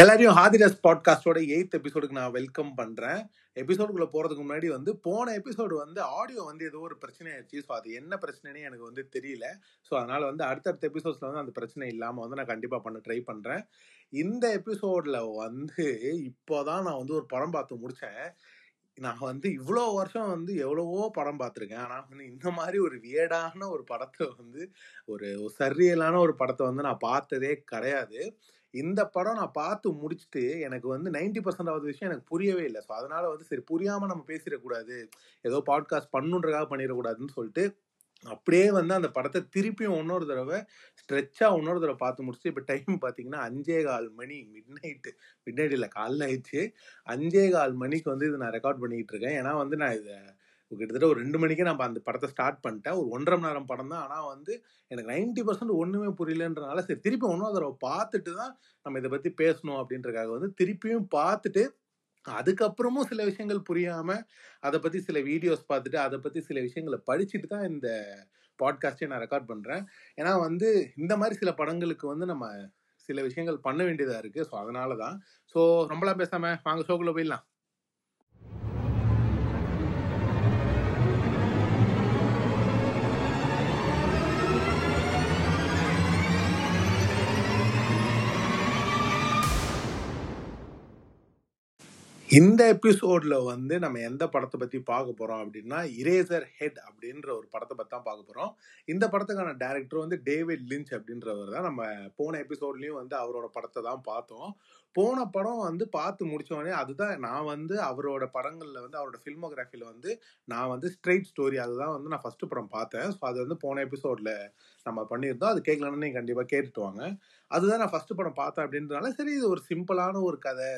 எல்லாரையும் ஹாதிராஸ் பாட்காஸ்டோட எயித் எபிசோடுக்கு நான் வெல்கம் பண்ணுறேன் எபிசோடுக்குள்ளே போகிறதுக்கு முன்னாடி வந்து போன எபிசோடு வந்து ஆடியோ வந்து ஏதோ ஒரு பிரச்சனை ஆயிடுச்சு. ஸோ அது என்ன பிரச்சனைன்னு எனக்கு வந்து தெரியல. ஸோ அதனால் வந்து அடுத்தடுத்த எபிசோட்ஸில் வந்து அந்த பிரச்சனை இல்லாமல் வந்து நான் கண்டிப்பாக பண்ண ட்ரை பண்ணுறேன் இந்த எபிசோடில் வந்து இப்போ தான் நான் வந்து ஒரு படம் பார்த்து முடித்தேன் நான் வந்து இவ்வளோ வருஷம் வந்து எவ்வளவோ படம் பார்த்துருக்கேன். ஆனால் வந்து இந்த மாதிரி ஒரு வியடான ஒரு படத்தை வந்து ஒரு சரியலான ஒரு படத்தை வந்து நான் பார்த்ததே கிடையாது. இந்த படம் நான் பார்த்து முடிச்சுட்டு எனக்கு வந்து நைன்டி பர்சன்ட் ஆகுது விஷயம் எனக்கு புரியவே இல்லை. ஸோ அதனால வந்து சரி புரியாமல் நம்ம பேசிடக்கூடாது. ஏதோ பாட்காஸ்ட் பண்ணுன்றக்காக பண்ணிடக்கூடாதுன்னு சொல்லிட்டு அப்படியே வந்து அந்த படத்தை திருப்பியும் இன்னொரு தடவை ஸ்ட்ரெச்சாக இன்னொரு தடவை பார்த்து முடிச்சுட்டு இப்போ டைம் பார்த்தீங்கன்னா அஞ்சே கால் மணி மிட் நைட்டு மிட் நைட் இல்லை காலைல ஆயிடுச்சு. அஞ்சே கால் மணிக்கு வந்து இது நான் ரெக்கார்ட் பண்ணிக்கிட்டு இருக்கேன். ஏன்னா வந்து நான் இதை கிட்டத்தட்ட ஒரு ரெண்டு மணிக்கே நான் அந்த படத்தை ஸ்டார்ட் பண்ணிட்டேன். ஒரு ஒன்றரை மணி நேரம் படம் தான். ஆனால் வந்து எனக்கு நைன்டி பர்சன்ட் ஒன்றுமே புரியலன்றனால சரி திருப்பி ஒன்றும் தடவை பார்த்துட்டு தான் நம்ம இதை பற்றி பேசணும் அப்படின்றக்காக வந்து திருப்பியும் பார்த்துட்டு அதுக்கப்புறமும் சில விஷயங்கள் புரியாமல் அதை பற்றி சில வீடியோஸ் பார்த்துட்டு அதை பற்றி சில விஷயங்களை படிச்சுட்டு தான் இந்த பாட்காஸ்டே நான் ரெக்கார்ட் பண்ணுறேன் ஏன்னா வந்து இந்த மாதிரி சில படங்களுக்கு வந்து நம்ம சில விஷயங்கள் பண்ண வேண்டியதாக இருக்குது ஸோ அதனால தான். ஸோ ரொம்பலாம் பேசாமல் வாங்க ஷோக்குள்ளே போயிடலாம். இந்த எபிசோட்ல வந்து நம்ம எந்த படத்தை பத்தி பார்க்க போறோம் அப்படின்னா இரேசர் ஹெட் அப்படின்ற ஒரு படத்தை பத்தி தான் பார்க்க போறோம். இந்த படத்துக்கான டைரக்டர் வந்து டேவிட் லிஞ்ச் அப்படின்றவர் தான். நம்ம போன எபிசோட்லயும் வந்து அவரோட படத்தை தான் பார்த்தோம். போன படம் வந்து பார்த்து முடிச்சோடனே அதுதான் நான் வந்து அவரோட படங்களில் வந்து அவரோட ஃபில்மோகிராஃபியில் வந்து நான் வந்து ஸ்ட்ரெயிட் ஸ்டோரி அதுதான் வந்து நான் ஃபஸ்ட்டு படம் பார்த்தேன். ஸோ அது வந்து போன எபிசோடில் நம்ம பண்ணியிருந்தோம். அது கேட்கலன்னு நீங்கள் கண்டிப்பாக கேட்டுட்டு வாங்க. அதுதான் நான் ஃபஸ்ட்டு படம் பார்த்தேன் அப்படின்றனால சரி இது ஒரு சிம்பிளான ஒரு கதை.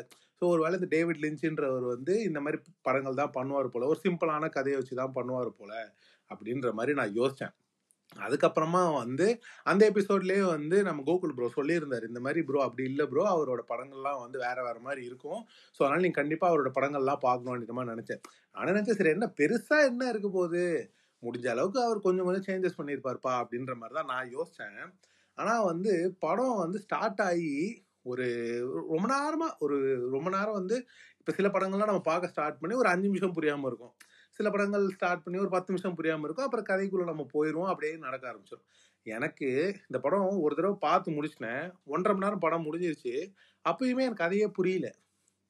ஸோ ஒரு வேலை இந்த டேவிட் லிஞ்சுன்றவர் வந்து இந்த மாதிரி படங்கள் தான் பண்ணுவார் போல ஒரு சிம்பிளான கதையை வச்சு தான் பண்ணுவார் போல அப்படின்ற மாதிரி நான் யோசித்தேன் அதுக்கப்புறமா வந்து அந்த எபிசோட்லேயே வந்து நம்ம கோகுல் ப்ரோ சொல்லியிருந்தார் இந்த மாதிரி ப்ரோ அப்படி இல்லை ப்ரோ அவரோட படங்கள்லாம் வந்து வேற வேற மாதிரி இருக்கும். ஸோ அதனால நீங்கள் கண்டிப்பாக அவரோட படங்கள்லாம் பார்க்கணும் அப்படின்ற மாதிரி நினச்சேன். நான் சரி என்ன பெருசாக என்ன இருக்க போகுது? முடிஞ்ச அளவுக்கு அவர் கொஞ்சம் கொஞ்சம் சேஞ்சஸ் பண்ணியிருப்பார்ப்பா அப்படின்ற மாதிரி தான் நான் யோசித்தேன் ஆனால் வந்து படம் வந்து ஸ்டார்ட் ஆகி ஒரு ரொம்ப நேரமா ஒரு ரொம்ப நேரம் வந்து இப்ப சில படங்கள்லாம் நம்ம பார்க்க ஸ்டார்ட் பண்ணி ஒரு அஞ்சு நிமிஷம் புரியாம இருக்கும். சில படங்கள் ஸ்டார்ட் பண்ணி ஒரு பத்து நிமிஷம் புரியாம இருக்கும். அப்புறம் கதைக்குள்ள நம்ம போயிடுவோம் அப்படியே நடக்க ஆரம்பிச்சிடும் எனக்கு இந்த படம் ஒரு தடவை பார்த்து முடிச்சிட்டேன். ஒன்றரை மணி நேரம் படம் முடிஞ்சிருச்சு. அப்பயுமே எனக்கு கதையே புரியல.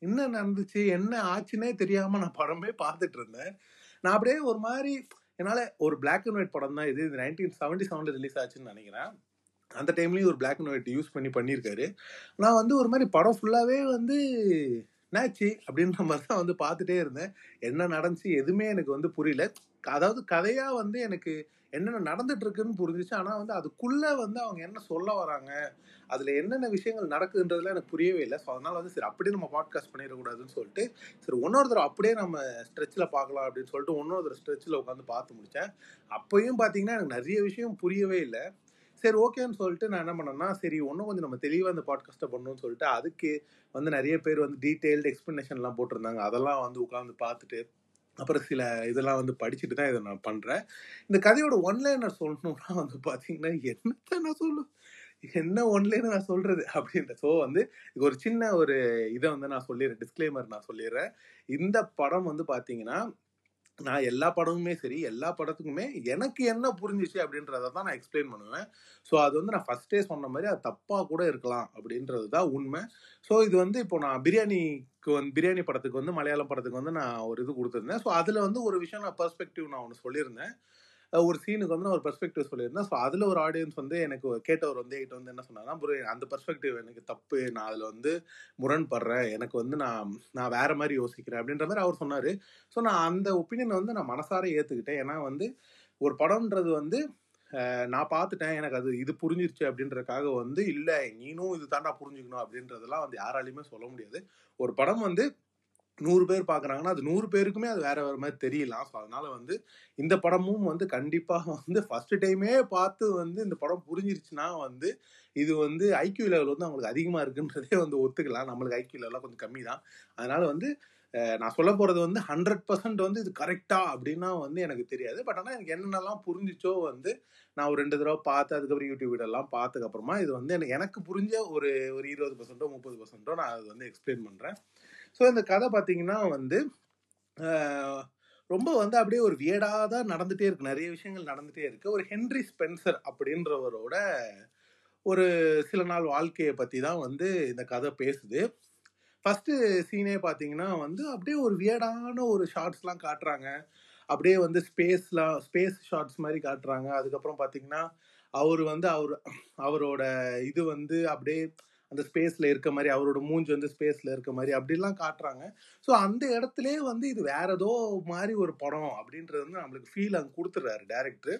என்ன நடந்துச்சு? என்ன ஆச்சுன்னே தெரியாம நான் படமே பார்த்துட்டு இருந்தேன். நான் அப்படியே ஒரு மாதிரி என்னால் ஒரு பிளாக் அண்ட் ஒயிட் படம் தான் இது. நைன்டீன் செவன்டி செவன்ல ரிலீஸ் ஆச்சுன்னு நினைக்கிறேன். அந்த டைம்லேயும் ஒரு பிளாக் அண்ட் ஒயிட் யூஸ் பண்ணி பண்ணியிருக்காரு நான் வந்து ஒரு மாதிரி படம் ஃபுல்லாகவே வந்து என்னாச்சு? அப்படின்ற மாதிரி தான் வந்து பார்த்துட்டே இருந்தேன். என்ன நடந்துச்சு? எதுவுமே எனக்கு வந்து புரியல. அதாவது கதையாக வந்து எனக்கு என்னென்ன நடந்துட்டு இருக்குன்னு புரிஞ்சிச்சு ஆனால் வந்து அதுக்குள்ளே வந்து அவங்க என்ன சொல்ல வராங்க? அதில் என்னென்ன விஷயங்கள் நடக்குதுன்றதுல எனக்கு புரியவே இல்லை. ஸோ அதனால் வந்து சரி அப்படியே நம்ம பாட்காஸ்ட் பண்ணிடக்கூடாதுன்னு சொல்லிட்டு சரி ஒன்னொரு தடவை அப்படியே நம்ம ஸ்ட்ரெச்சில் பார்க்கலாம் அப்படின்னு சொல்லிட்டு ஒன்னொருத்தர் தடவை ஸ்ட்ரெச்சில் உட்காந்து பார்த்து முடித்தேன் அப்போயும் பார்த்தீங்கன்னா எனக்கு நிறைய விஷயம் புரியவே இல்லை. சரி ஓகேன்னு சொல்லிட்டு நான் என்ன பண்ணேன்னா சரி ஒன்றும் கொஞ்சம் நம்ம தெளிவாக இந்த பாட்காஸ்ட்டை பண்ணணும்னு சொல்லிட்டு அதுக்கு வந்து நிறைய பேர் வந்து டீட்டெயில்டு எக்ஸ்ப்ளனேஷன்லாம் போட்டிருந்தாங்க. அதெல்லாம் வந்து உட்காந்து பார்த்துட்டு அப்புறம் சில இதெல்லாம் வந்து படிச்சுட்டு தான் இதை நான் பண்ணுறேன் இந்த கதையோட ஒன்லைனர் சொல்லணும்னா வந்து பார்த்தீங்கன்னா என்னத்தை நான் சொல்லும் என்ன ஒன்லைன் நான் சொல்கிறது அப்படின்ற ஸோ வந்து இது ஒரு சின்ன ஒரு இதை வந்து நான் சொல்லிடுறேன் டிஸ்க்ளைமர் நான் சொல்லிடுறேன். இந்த படம் வந்து பார்த்தீங்கன்னா நான் எல்லா படமுமே சரி எல்லா படத்துக்குமே எனக்கு என்ன புரிஞ்சிச்சு அப்படின்றத தான் நான் எக்ஸ்பிளைன் பண்ணுவேன். ஸோ அது வந்து நான் ஃபஸ்ட்டே சொன்ன மாதிரி அது தப்பாக கூட இருக்கலாம் அப்படின்றது தான் உண்மை. ஸோ இது வந்து இப்போ நான் பிரியாணிக்கு வந்து பிரியாணி படத்துக்கு வந்து மலையாளம் படத்துக்கு வந்து நான் ஒரு இது கொடுத்துருந்தேன். ஸோ அதில் வந்து ஒரு விஷயம் நான் பர்ஸ்பெக்டிவ் நான் ஒன்று சொல்லியிருந்தேன். ஒரு சீனுக்கு வந்து நான் ஒரு பெர்ஸ்பெக்டிவ் சொல்லியிருந்தேன். ஸோ அதில் ஒரு ஆடியன்ஸ் வந்து எனக்கு கேட்டவர் வந்து என்கிட்ட வந்து என்ன சொன்னாங்கன்னா ப்ரோ அந்த பெர்ஸ்பெக்டிவ் எனக்கு தப்பு. நான் அதில் வந்து முரண்படுறேன். எனக்கு வந்து நான் நான் வேற மாதிரி யோசிக்கிறேன். அப்படின்ற மாதிரி அவர் சொன்னார். ஸோ நான் அந்த ஒப்பீனியனை வந்து நான் மனசார ஏற்றுக்கிட்டேன் ஏன்னா வந்து ஒரு படம்ன்றது வந்து நான் பார்த்துட்டேன். எனக்கு அது இது புரிஞ்சிருச்சு அப்படின்றதுக்காக வந்து இல்லை நீனும் இது தாண்டா புரிஞ்சுக்கணும். அப்படின்றதெல்லாம் வந்து யாராலையுமே சொல்ல முடியாது. ஒரு படம் வந்து நூறு பேர் பார்க்குறாங்கன்னா அது நூறு பேருக்குமே அது வேற வேற மாதிரி தெரியலாம் ஸோ அதனால வந்து இந்த படமும் வந்து கண்டிப்பாக வந்து ஃபர்ஸ்ட் டைமே பார்த்து வந்து இந்த படம் புரிஞ்சிருச்சுன்னா வந்து இது வந்து ஐக்கியூ லெவல் வந்து அவங்களுக்கு அதிகமாக இருக்குன்றதே வந்து ஒத்துக்கலாம். நம்மளுக்கு ஐக்கியூ லெவலாம் கொஞ்சம் கம்மி தான் அதனால வந்து நான் சொல்ல போகிறது வந்து ஹண்ட்ரட் பர்சன்ட் வந்து இது கரெக்டா அப்படின்னா வந்து எனக்கு தெரியாது. பட் ஆனால் எனக்கு என்னென்னலாம் புரிஞ்சிச்சோ வந்து நான் ஒரு ரெண்டு தடவை பார்த்து அதுக்கப்புறம் யூடியூப் வீடியோலாம் பார்த்ததுக்கப்புறமா இது வந்து எனக்கு எனக்கு புரிஞ்ச ஒரு ஒரு இருபது பர்சன்ட்டோ முப்பது பர்சன்ட்டோ நான் அது வந்து எக்ஸ்பிளைன் பண்ணுறேன் ஸோ இந்த கதை பார்த்தீங்கன்னா வந்து ரொம்ப வந்து அப்படியே ஒரு வியடாக தான் நடந்துகிட்டே இருக்கு. நிறைய விஷயங்கள் நடந்துகிட்டே இருக்குது ஒரு ஹென்ரி ஸ்பென்சர் அப்படின்றவரோட ஒரு சில நாள் வாழ்க்கையை பற்றி தான் வந்து இந்த கதை பேசுது. ஃபஸ்ட்டு சீனே பார்த்தீங்கன்னா வந்து அப்படியே ஒரு வியடான ஒரு ஷார்ட்ஸ்லாம் காட்டுறாங்க. அப்படியே வந்து ஸ்பேஸ்லாம் ஸ்பேஸ் ஷார்ட்ஸ் மாதிரி காட்டுறாங்க. அதுக்கப்புறம் பார்த்தீங்கன்னா அவர் வந்து அவர் அவரோட இது வந்து அப்படியே அந்த ஸ்பேஸ்ல இருக்க மாதிரி அவரோட மூஞ்சி வந்து ஸ்பேஸ்ல இருக்க மாதிரி அப்படிலாம் காட்டுறாங்க. ஸோ அந்த இடத்துலயே வந்து இது வேற ஏதோ மாதிரி ஒரு படம் அப்படின்றது வந்து நம்மளுக்கு ஃபீல் அங்கே கொடுத்துட்றாரு டேரக்டர்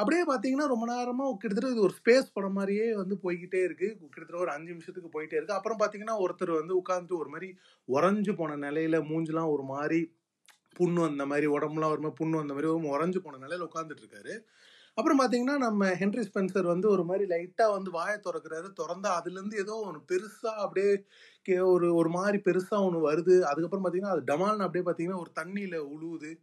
அப்படியே பார்த்தீங்கன்னா ரொம்ப நேரமாக கிட்டத்தட்ட இது ஒரு ஸ்பேஸ் படம் மாதிரியே வந்து போய்கிட்டே இருக்கு. கிட்டத்தட்ட ஒரு அஞ்சு நிமிஷத்துக்கு போயிட்டே இருக்கு. அப்புறம் பார்த்தீங்கன்னா ஒருத்தர் வந்து உட்காந்துட்டு ஒரு மாதிரி உறைஞ்சு போன நிலையில மூஞ்சிலாம் ஒரு மாதிரி புண்ணு வந்த மாதிரி உடம்புலாம் ஒரு மாதிரி புண்ணு வந்த மாதிரி ஒரு உறைஞ்சு போன நிலையில உட்காந்துட்டு இருக்காரு. அப்புறம் பார்த்தீங்கன்னா நம்ம ஹென்ரி ஸ்பென்சர் வந்து ஒரு மாதிரி லைட்டாக வந்து வாயை திறக்கிறாரு. திறந்தா அதுலேருந்து ஏதோ ஒன்று பெருசாக அப்படியே கே- ஒரு ஒரு மாதிரி பெருசாக ஒன்று வருது. அதுக்கப்புறம் பார்த்தீங்கன்னா அது டமால்னு அப்படியே பார்த்தீங்கன்னா ஒரு தண்ணியில் உழுவுது.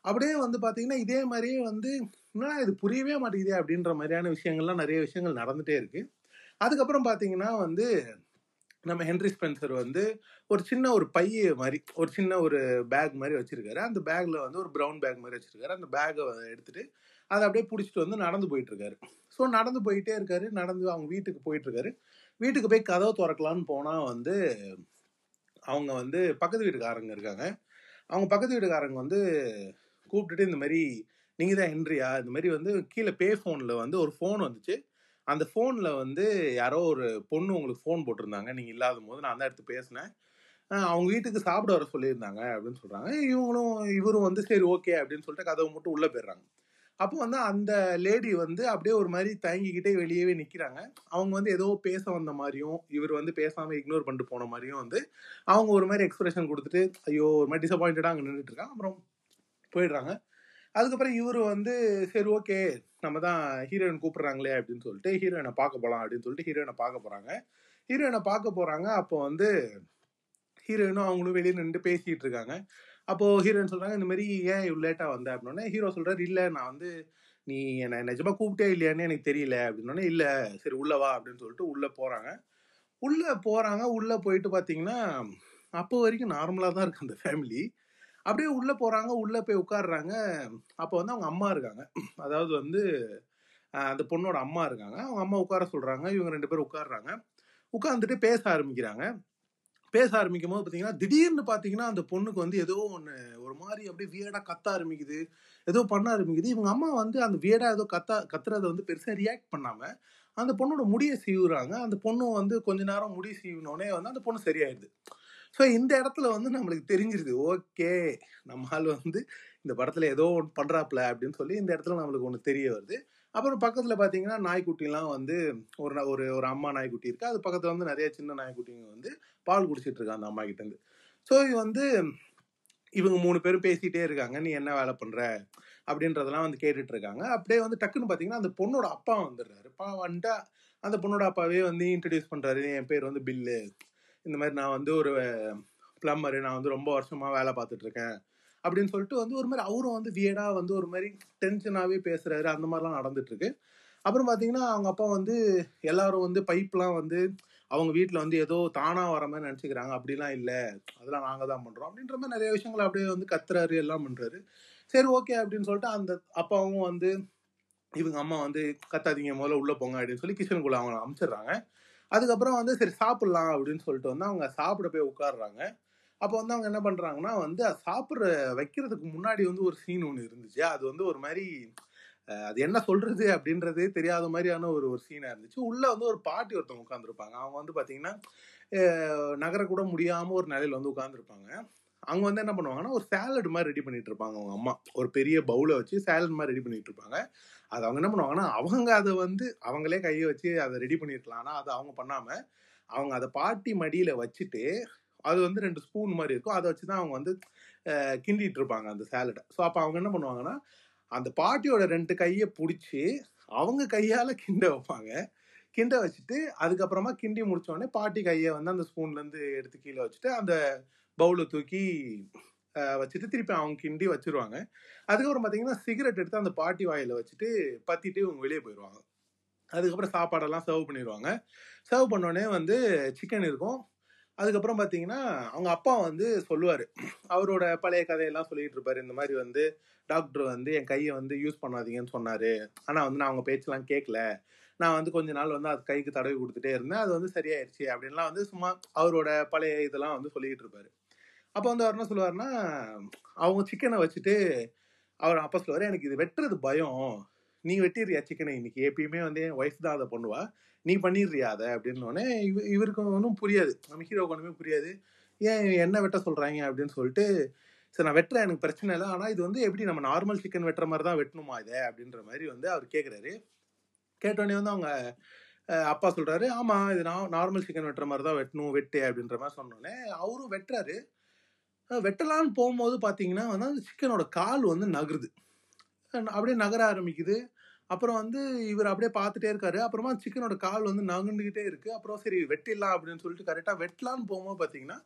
அப்படியே வந்து பார்த்தீங்கன்னா இதே மாதிரியே வந்து என்னடா இது புரியவே மாட்டேங்குதே அப்படின்ற மாதிரியான விஷயங்கள்லாம் நிறைய விஷயங்கள் நடந்துகிட்டே இருக்குது அதுக்கப்புறம் பார்த்தீங்கன்னா வந்து நம்ம ஹென்ரி ஸ்பென்சர் வந்து ஒரு சின்ன ஒரு பைய மாதிரி ஒரு சின்ன ஒரு பேக் மாதிரி வச்சிருக்காரு. அந்த பேக்ல வந்து ஒரு ப்ரௌன் பேக் மாதிரி வச்சிருக்காரு. அந்த பேக்கை எடுத்துட்டு அதை அப்படியே பிடிச்சிட்டு வந்து நடந்து போயிட்டு இருக்காரு ஸோ நடந்து போயிட்டே இருக்காரு. நடந்து அவங்க வீட்டுக்கு போயிட்டு இருக்காரு வீட்டுக்கு போய் கதவை திறக்கலான்னு போனால் வந்து அவங்க வந்து பக்கத்து வீட்டுக்காரங்க இருக்காங்க. அவங்க பக்கத்து வீட்டுக்காரங்க வந்து கூப்பிட்டுட்டு இந்த மாதிரி நீங்கள் தான் ஹென்ரியா? இந்த மாதிரி வந்து கீழே பே ஃபோனில் வந்து ஒரு ஃபோன் வந்துச்சு. அந்த ஃபோனில் வந்து யாரோ ஒரு பொண்ணு உங்களுக்கு ஃபோன் போட்டிருந்தாங்க. நீங்கள் இல்லாத போது நான் தான் எடுத்து பேசினேன். அவங்க வீட்டுக்கு சாப்பிட வர சொல்லியிருந்தாங்க அப்படின்னு சொல்கிறாங்க இவங்களும் இவரும் வந்து சரி ஓகே அப்படின்னு சொல்லிட்டு கதவை மட்டும் உள்ளே போயிடுறாங்க. அப்போ வந்து அந்த லேடி வந்து அப்படியே ஒரு மாதிரி தயங்கிக்கிட்டே வெளியவே நிற்கிறாங்க அவங்க வந்து ஏதோ பேச வந்த மாதிரியும் இவர் வந்து பேசாமல் இக்னோர் பண்ணிட்டு போன மாதிரியும் வந்து அவங்க ஒரு மாதிரி எக்ஸ்பிரஷன் கொடுத்துட்டு ஐயோ ஒரு மாதிரி டிசப்பாயிண்டடா அங்கே நின்றுட்டு இருக்காங்க அப்புறம் போயிடுறாங்க. அதுக்கப்புறம் இவர் வந்து சரி ஓகே நம்ம தான் ஹீரோயின் கூப்பிடுறாங்களே அப்படின்னு சொல்லிட்டு ஹீரோயினை பார்க்க போகலாம் அப்படின்னு சொல்லிட்டு ஹீரோயினை பார்க்க போகிறாங்க ஹீரோயினை பார்க்க போகிறாங்க அப்போ வந்து ஹீரோயினும் அவங்களும் வெளியே நின்று பேசிகிட்டு இருக்காங்க. அப்போ ஹீரோயின் சொல்றாங்க இந்த மாதிரி ஏன் இவ்வளவு லேட்டா வந்த? அப்படின்னே ஹீரோ சொல்றாரு இல்ல நான் வந்து நீ என்ன நிஜமா கூப்பிட்டே இல்லையான்னு எனக்கு தெரியல. அப்படின்னோடனே இல்ல சரி உள்ள வா அப்படின்னு சொல்லிட்டு உள்ள போறாங்க. உள்ள போறாங்க. உள்ள போயிட்டு பாத்தீங்கன்னா அப்போ வரைக்கும் நார்மலா தான் இருக்கு அந்த ஃபேமிலி அப்படியே உள்ள போறாங்க. உள்ள போய் உட்காடுறாங்க அப்போ வந்து அவங்க அம்மா இருக்காங்க. அதாவது வந்து அந்த பொண்ணோட அம்மா இருக்காங்க. அவங்க அம்மா உட்கார சொல்றாங்க. இவங்க ரெண்டு பேரும் உட்காடுறாங்க உட்காந்துட்டு பேச ஆரம்பிக்கிறாங்க. பேச ஆரம்பிக்கும் போது பார்த்தீங்கன்னா திடீர்னு பார்த்தீங்கன்னா அந்த பொண்ணுக்கு வந்து ஏதோ ஒன்று ஒரு மாதிரி அப்படியே வியடாக கத்த ஆரம்பிக்குது. ஏதோ பண்ண ஆரம்பிக்குது. இவங்க அம்மா வந்து அந்த வியடாக ஏதோ கத்த கத்துறத வந்து பெருசாக ரியாக்ட் பண்ணாமல் அந்த பொண்ணோட முடியை சீவுறாங்க. அந்த பொண்ணும் வந்து கொஞ்ச நேரம் முடி சீவினோடனே வந்து அந்த பொண்ணு சரியாயிடுது. ஸோ இந்த இடத்துல வந்து நம்மளுக்கு தெரிஞ்சிருது. ஓகே நம்ம ஆள் வந்து இந்த படத்தில் ஏதோ ஒன்று பண்ணுறாப்புல அப்படின்னு சொல்லி இந்த இடத்துல நம்மளுக்கு ஒன்று தெரிய வருது. அப்புறம் பக்கத்தில் பார்த்தீங்கன்னா நாய்க்குட்டிலாம் வந்து ஒரு ஒரு ஒரு அம்மா நாய்க்குட்டி இருக்குது அது பக்கத்தில் வந்து நிறைய சின்ன நாய்க்குட்டிங்க வந்து பால் குடிச்சிட்டு இருக்காங்க அந்த அம்மா கிட்டேருந்து ஸோ இது வந்து இவங்க மூணு பேரும் பேசிகிட்டே இருக்காங்க. நீ என்ன வேலை பண்ணுற அப்படின்றதெல்லாம் வந்து கேட்டுட்டு இருக்காங்க. அப்படியே வந்து டக்குன்னு பார்த்தீங்கன்னா அந்த பொண்ணோட அப்பா வந்துடுறாரு. பா வந்துட்டா அந்த பொண்ணோட அப்பாவே வந்து இன்ட்ரடியூஸ் பண்ணுறாரு என் பேர் வந்து பில்லு. இந்த மாதிரி நான் வந்து ஒரு ப்ளம்பரு நான் வந்து ரொம்ப வருஷமாக வேலை பார்த்துட்ருக்கேன் அப்படின்னு சொல்லிட்டு வந்து ஒரு மாதிரி அவரும் வந்து வியடாக வந்து ஒரு மாதிரி டென்ஷனாகவே பேசுறாரு. அந்த மாதிரிலாம் நடந்துட்டுருக்கு. அப்புறம் பார்த்தீங்கன்னா அவங்க அப்பா வந்து எல்லாரும் வந்து பைப்லாம் வந்து அவங்க வீட்டில் வந்து ஏதோ தானாக வர மாதிரி நினச்சிக்கிறாங்க. அப்படிலாம் இல்லை. அதெல்லாம் நாங்கள் தான் பண்ணுறோம் அப்படின்ற மாதிரி நிறைய விஷயங்கள் அப்படியே வந்து கத்துறாரு எல்லாம் பண்ணுறாரு சரி ஓகே அப்படின்னு சொல்லிட்டு அந்த அப்பாவும் வந்து இவங்க அம்மா வந்து கத்தாதீங்க முதல்ல உள்ளே போங்க அப்படின்னு சொல்லி கிச்சனுக்குள்ளே அவங்க அனுப்பிச்சிடுறாங்க அதுக்கப்புறம் வந்து சரி சாப்பிட்லாம் அப்படின்னு சொல்லிட்டு வந்து அவங்க சாப்பிட போய் உட்காடுறாங்க அப்போ வந்து அவங்க என்ன பண்ணுறாங்கன்னா வந்து அது சாப்பிட்ற வைக்கிறதுக்கு முன்னாடி வந்து ஒரு சீன் ஒன்று இருந்துச்சு. அது வந்து ஒரு மாதிரி அது என்ன சொல்கிறது அப்படின்றதே தெரியாத மாதிரியான ஒரு ஒரு சீனாக இருந்துச்சு. உள்ளே வந்து ஒரு பாட்டி ஒருத்தவங்க உட்காந்துருப்பாங்க அவங்க வந்து பார்த்தீங்கன்னா நகரக்கூட முடியாமல் ஒரு நிலையில வந்து உட்காந்துருப்பாங்க அவங்க வந்து என்ன பண்ணுவாங்கன்னா ஒரு சேலட் மாதிரி ரெடி பண்ணிட்டு இருப்பாங்க அவங்க அம்மா. ஒரு பெரிய பவுலை வச்சு சேலட் மாதிரி ரெடி பண்ணிட்டு இருப்பாங்க. அது அவங்க என்ன பண்ணுவாங்கன்னா அவங்க அதை வந்து அவங்களே கையை வச்சு அதை ரெடி பண்ணிருக்கலாம் ஆனால் அதை அவங்க பண்ணாமல் அவங்க அதை பாட்டி மடியில் வச்சுட்டு அது வந்து ரெண்டு ஸ்பூன் மாதிரி இருக்கும். அதை வச்சு தான் அவங்க வந்து கிண்டிட்டு இருப்பாங்க அந்த சாலடை ஸோ அப்போ அவங்க என்ன பண்ணுவாங்கன்னா அந்த பாட்டியோட ரெண்டு கையை பிடிச்சி அவங்க கையால் கிண்ட வைப்பாங்க. கிண்ட வச்சுட்டு அதுக்கப்புறமா கிண்டி முடிச்சோடனே பாட்டி கையை வந்து அந்த ஸ்பூன்லேருந்து எடுத்து கீழே வச்சுட்டு அந்த பவுலை தூக்கி வச்சுட்டு திருப்பி அவங்க கிண்டி வச்சிருவாங்க. அதுக்கப்புறம் பார்த்தீங்கன்னா சிகரெட் எடுத்து அந்த பாட்டி வாயில் வச்சுட்டு பத்திட்டு இவங்க வெளியே போயிடுவாங்க அதுக்கப்புறம் சாப்பாடெல்லாம் சர்வ் பண்ணிடுவாங்க சர்வ் பண்ணோடனே வந்து சிக்கன் இருக்கும். அதுக்கப்புறம் பார்த்தீங்கன்னா அவங்க அப்பா வந்து சொல்லுவார். அவரோட பழைய கதையெல்லாம் சொல்லிட்டு இருப்பாரு. இந்த மாதிரி வந்து டாக்டர் வந்து என் கையை வந்து யூஸ் பண்ணாதீங்கன்னு சொன்னார். ஆனால் வந்து நான் அவங்க பேச்செல்லாம் கேட்கல நான் வந்து கொஞ்ச நாள் வந்து அது கைக்கு தடவி கொடுத்துட்டே இருந்தேன். அது வந்து சரியாயிருச்சு அப்படின்லாம் வந்து சும்மா அவரோட பழைய இதெல்லாம் வந்து சொல்லிக்கிட்டு இருப்பாரு. அப்போ வந்து அவர் என்ன சொல்லுவாருன்னா அவங்க சிக்கனை வச்சுட்டு அவர் அப்பா சொல்லுவார் எனக்கு இது வெட்டுறது பயம். நீ வெட்டிடுறியா சிக்கனை இன்னைக்கு? எப்பயுமே வந்து என் ஒய்ஃப் தான் அதை பண்ணுவா. நீ பண்ணிடுறியா அதை? அப்படின்னோடனே இவ இவருக்கு ஒன்றும் புரியாது. நம்ம ஹீரோக்கு ஒன்றுமே புரியாது. ஏன் என்ன வெட்ட சொல்கிறாங்க அப்படின்னு சொல்லிட்டு சரி நான் வெட்டுறேன் எனக்கு பிரச்சனை இல்லை. ஆனால் இது வந்து எப்படி நம்ம நார்மல் சிக்கன் வெட்டுற மாதிரி தான் வெட்டணுமா இதை? அப்படின்ற மாதிரி வந்து அவர் கேட்குறாரு. கேட்டோடனே வந்து அவங்க அப்பா சொல்கிறாரு ஆமாம் இது நான் நார்மல் சிக்கன் வெட்டுற மாதிரி தான் வெட்டணும் வெட்டு அப்படின்ற மாதிரி சொன்னோடனே அவரும் வெட்டுறாரு. வெட்டலான்னு போகும்போது பார்த்தீங்கன்னா வந்து அந்த சிக்கனோட கால் வந்து நகருது. அப்படியே நகர ஆரம்பிக்குது. அப்புறம் வந்து இவர் அப்படியே பார்த்துட்டே இருக்காரு. அப்புறமா சிக்கனோட கால் வந்து நகர்ந்துகிட்டே இருக்கு. அப்புறம் சரி வெட்டிடலாம் அப்படின்னு சொல்லிட்டு கரெக்டாக வெட்டலான்னு போகும்போது பார்த்தீங்கன்னா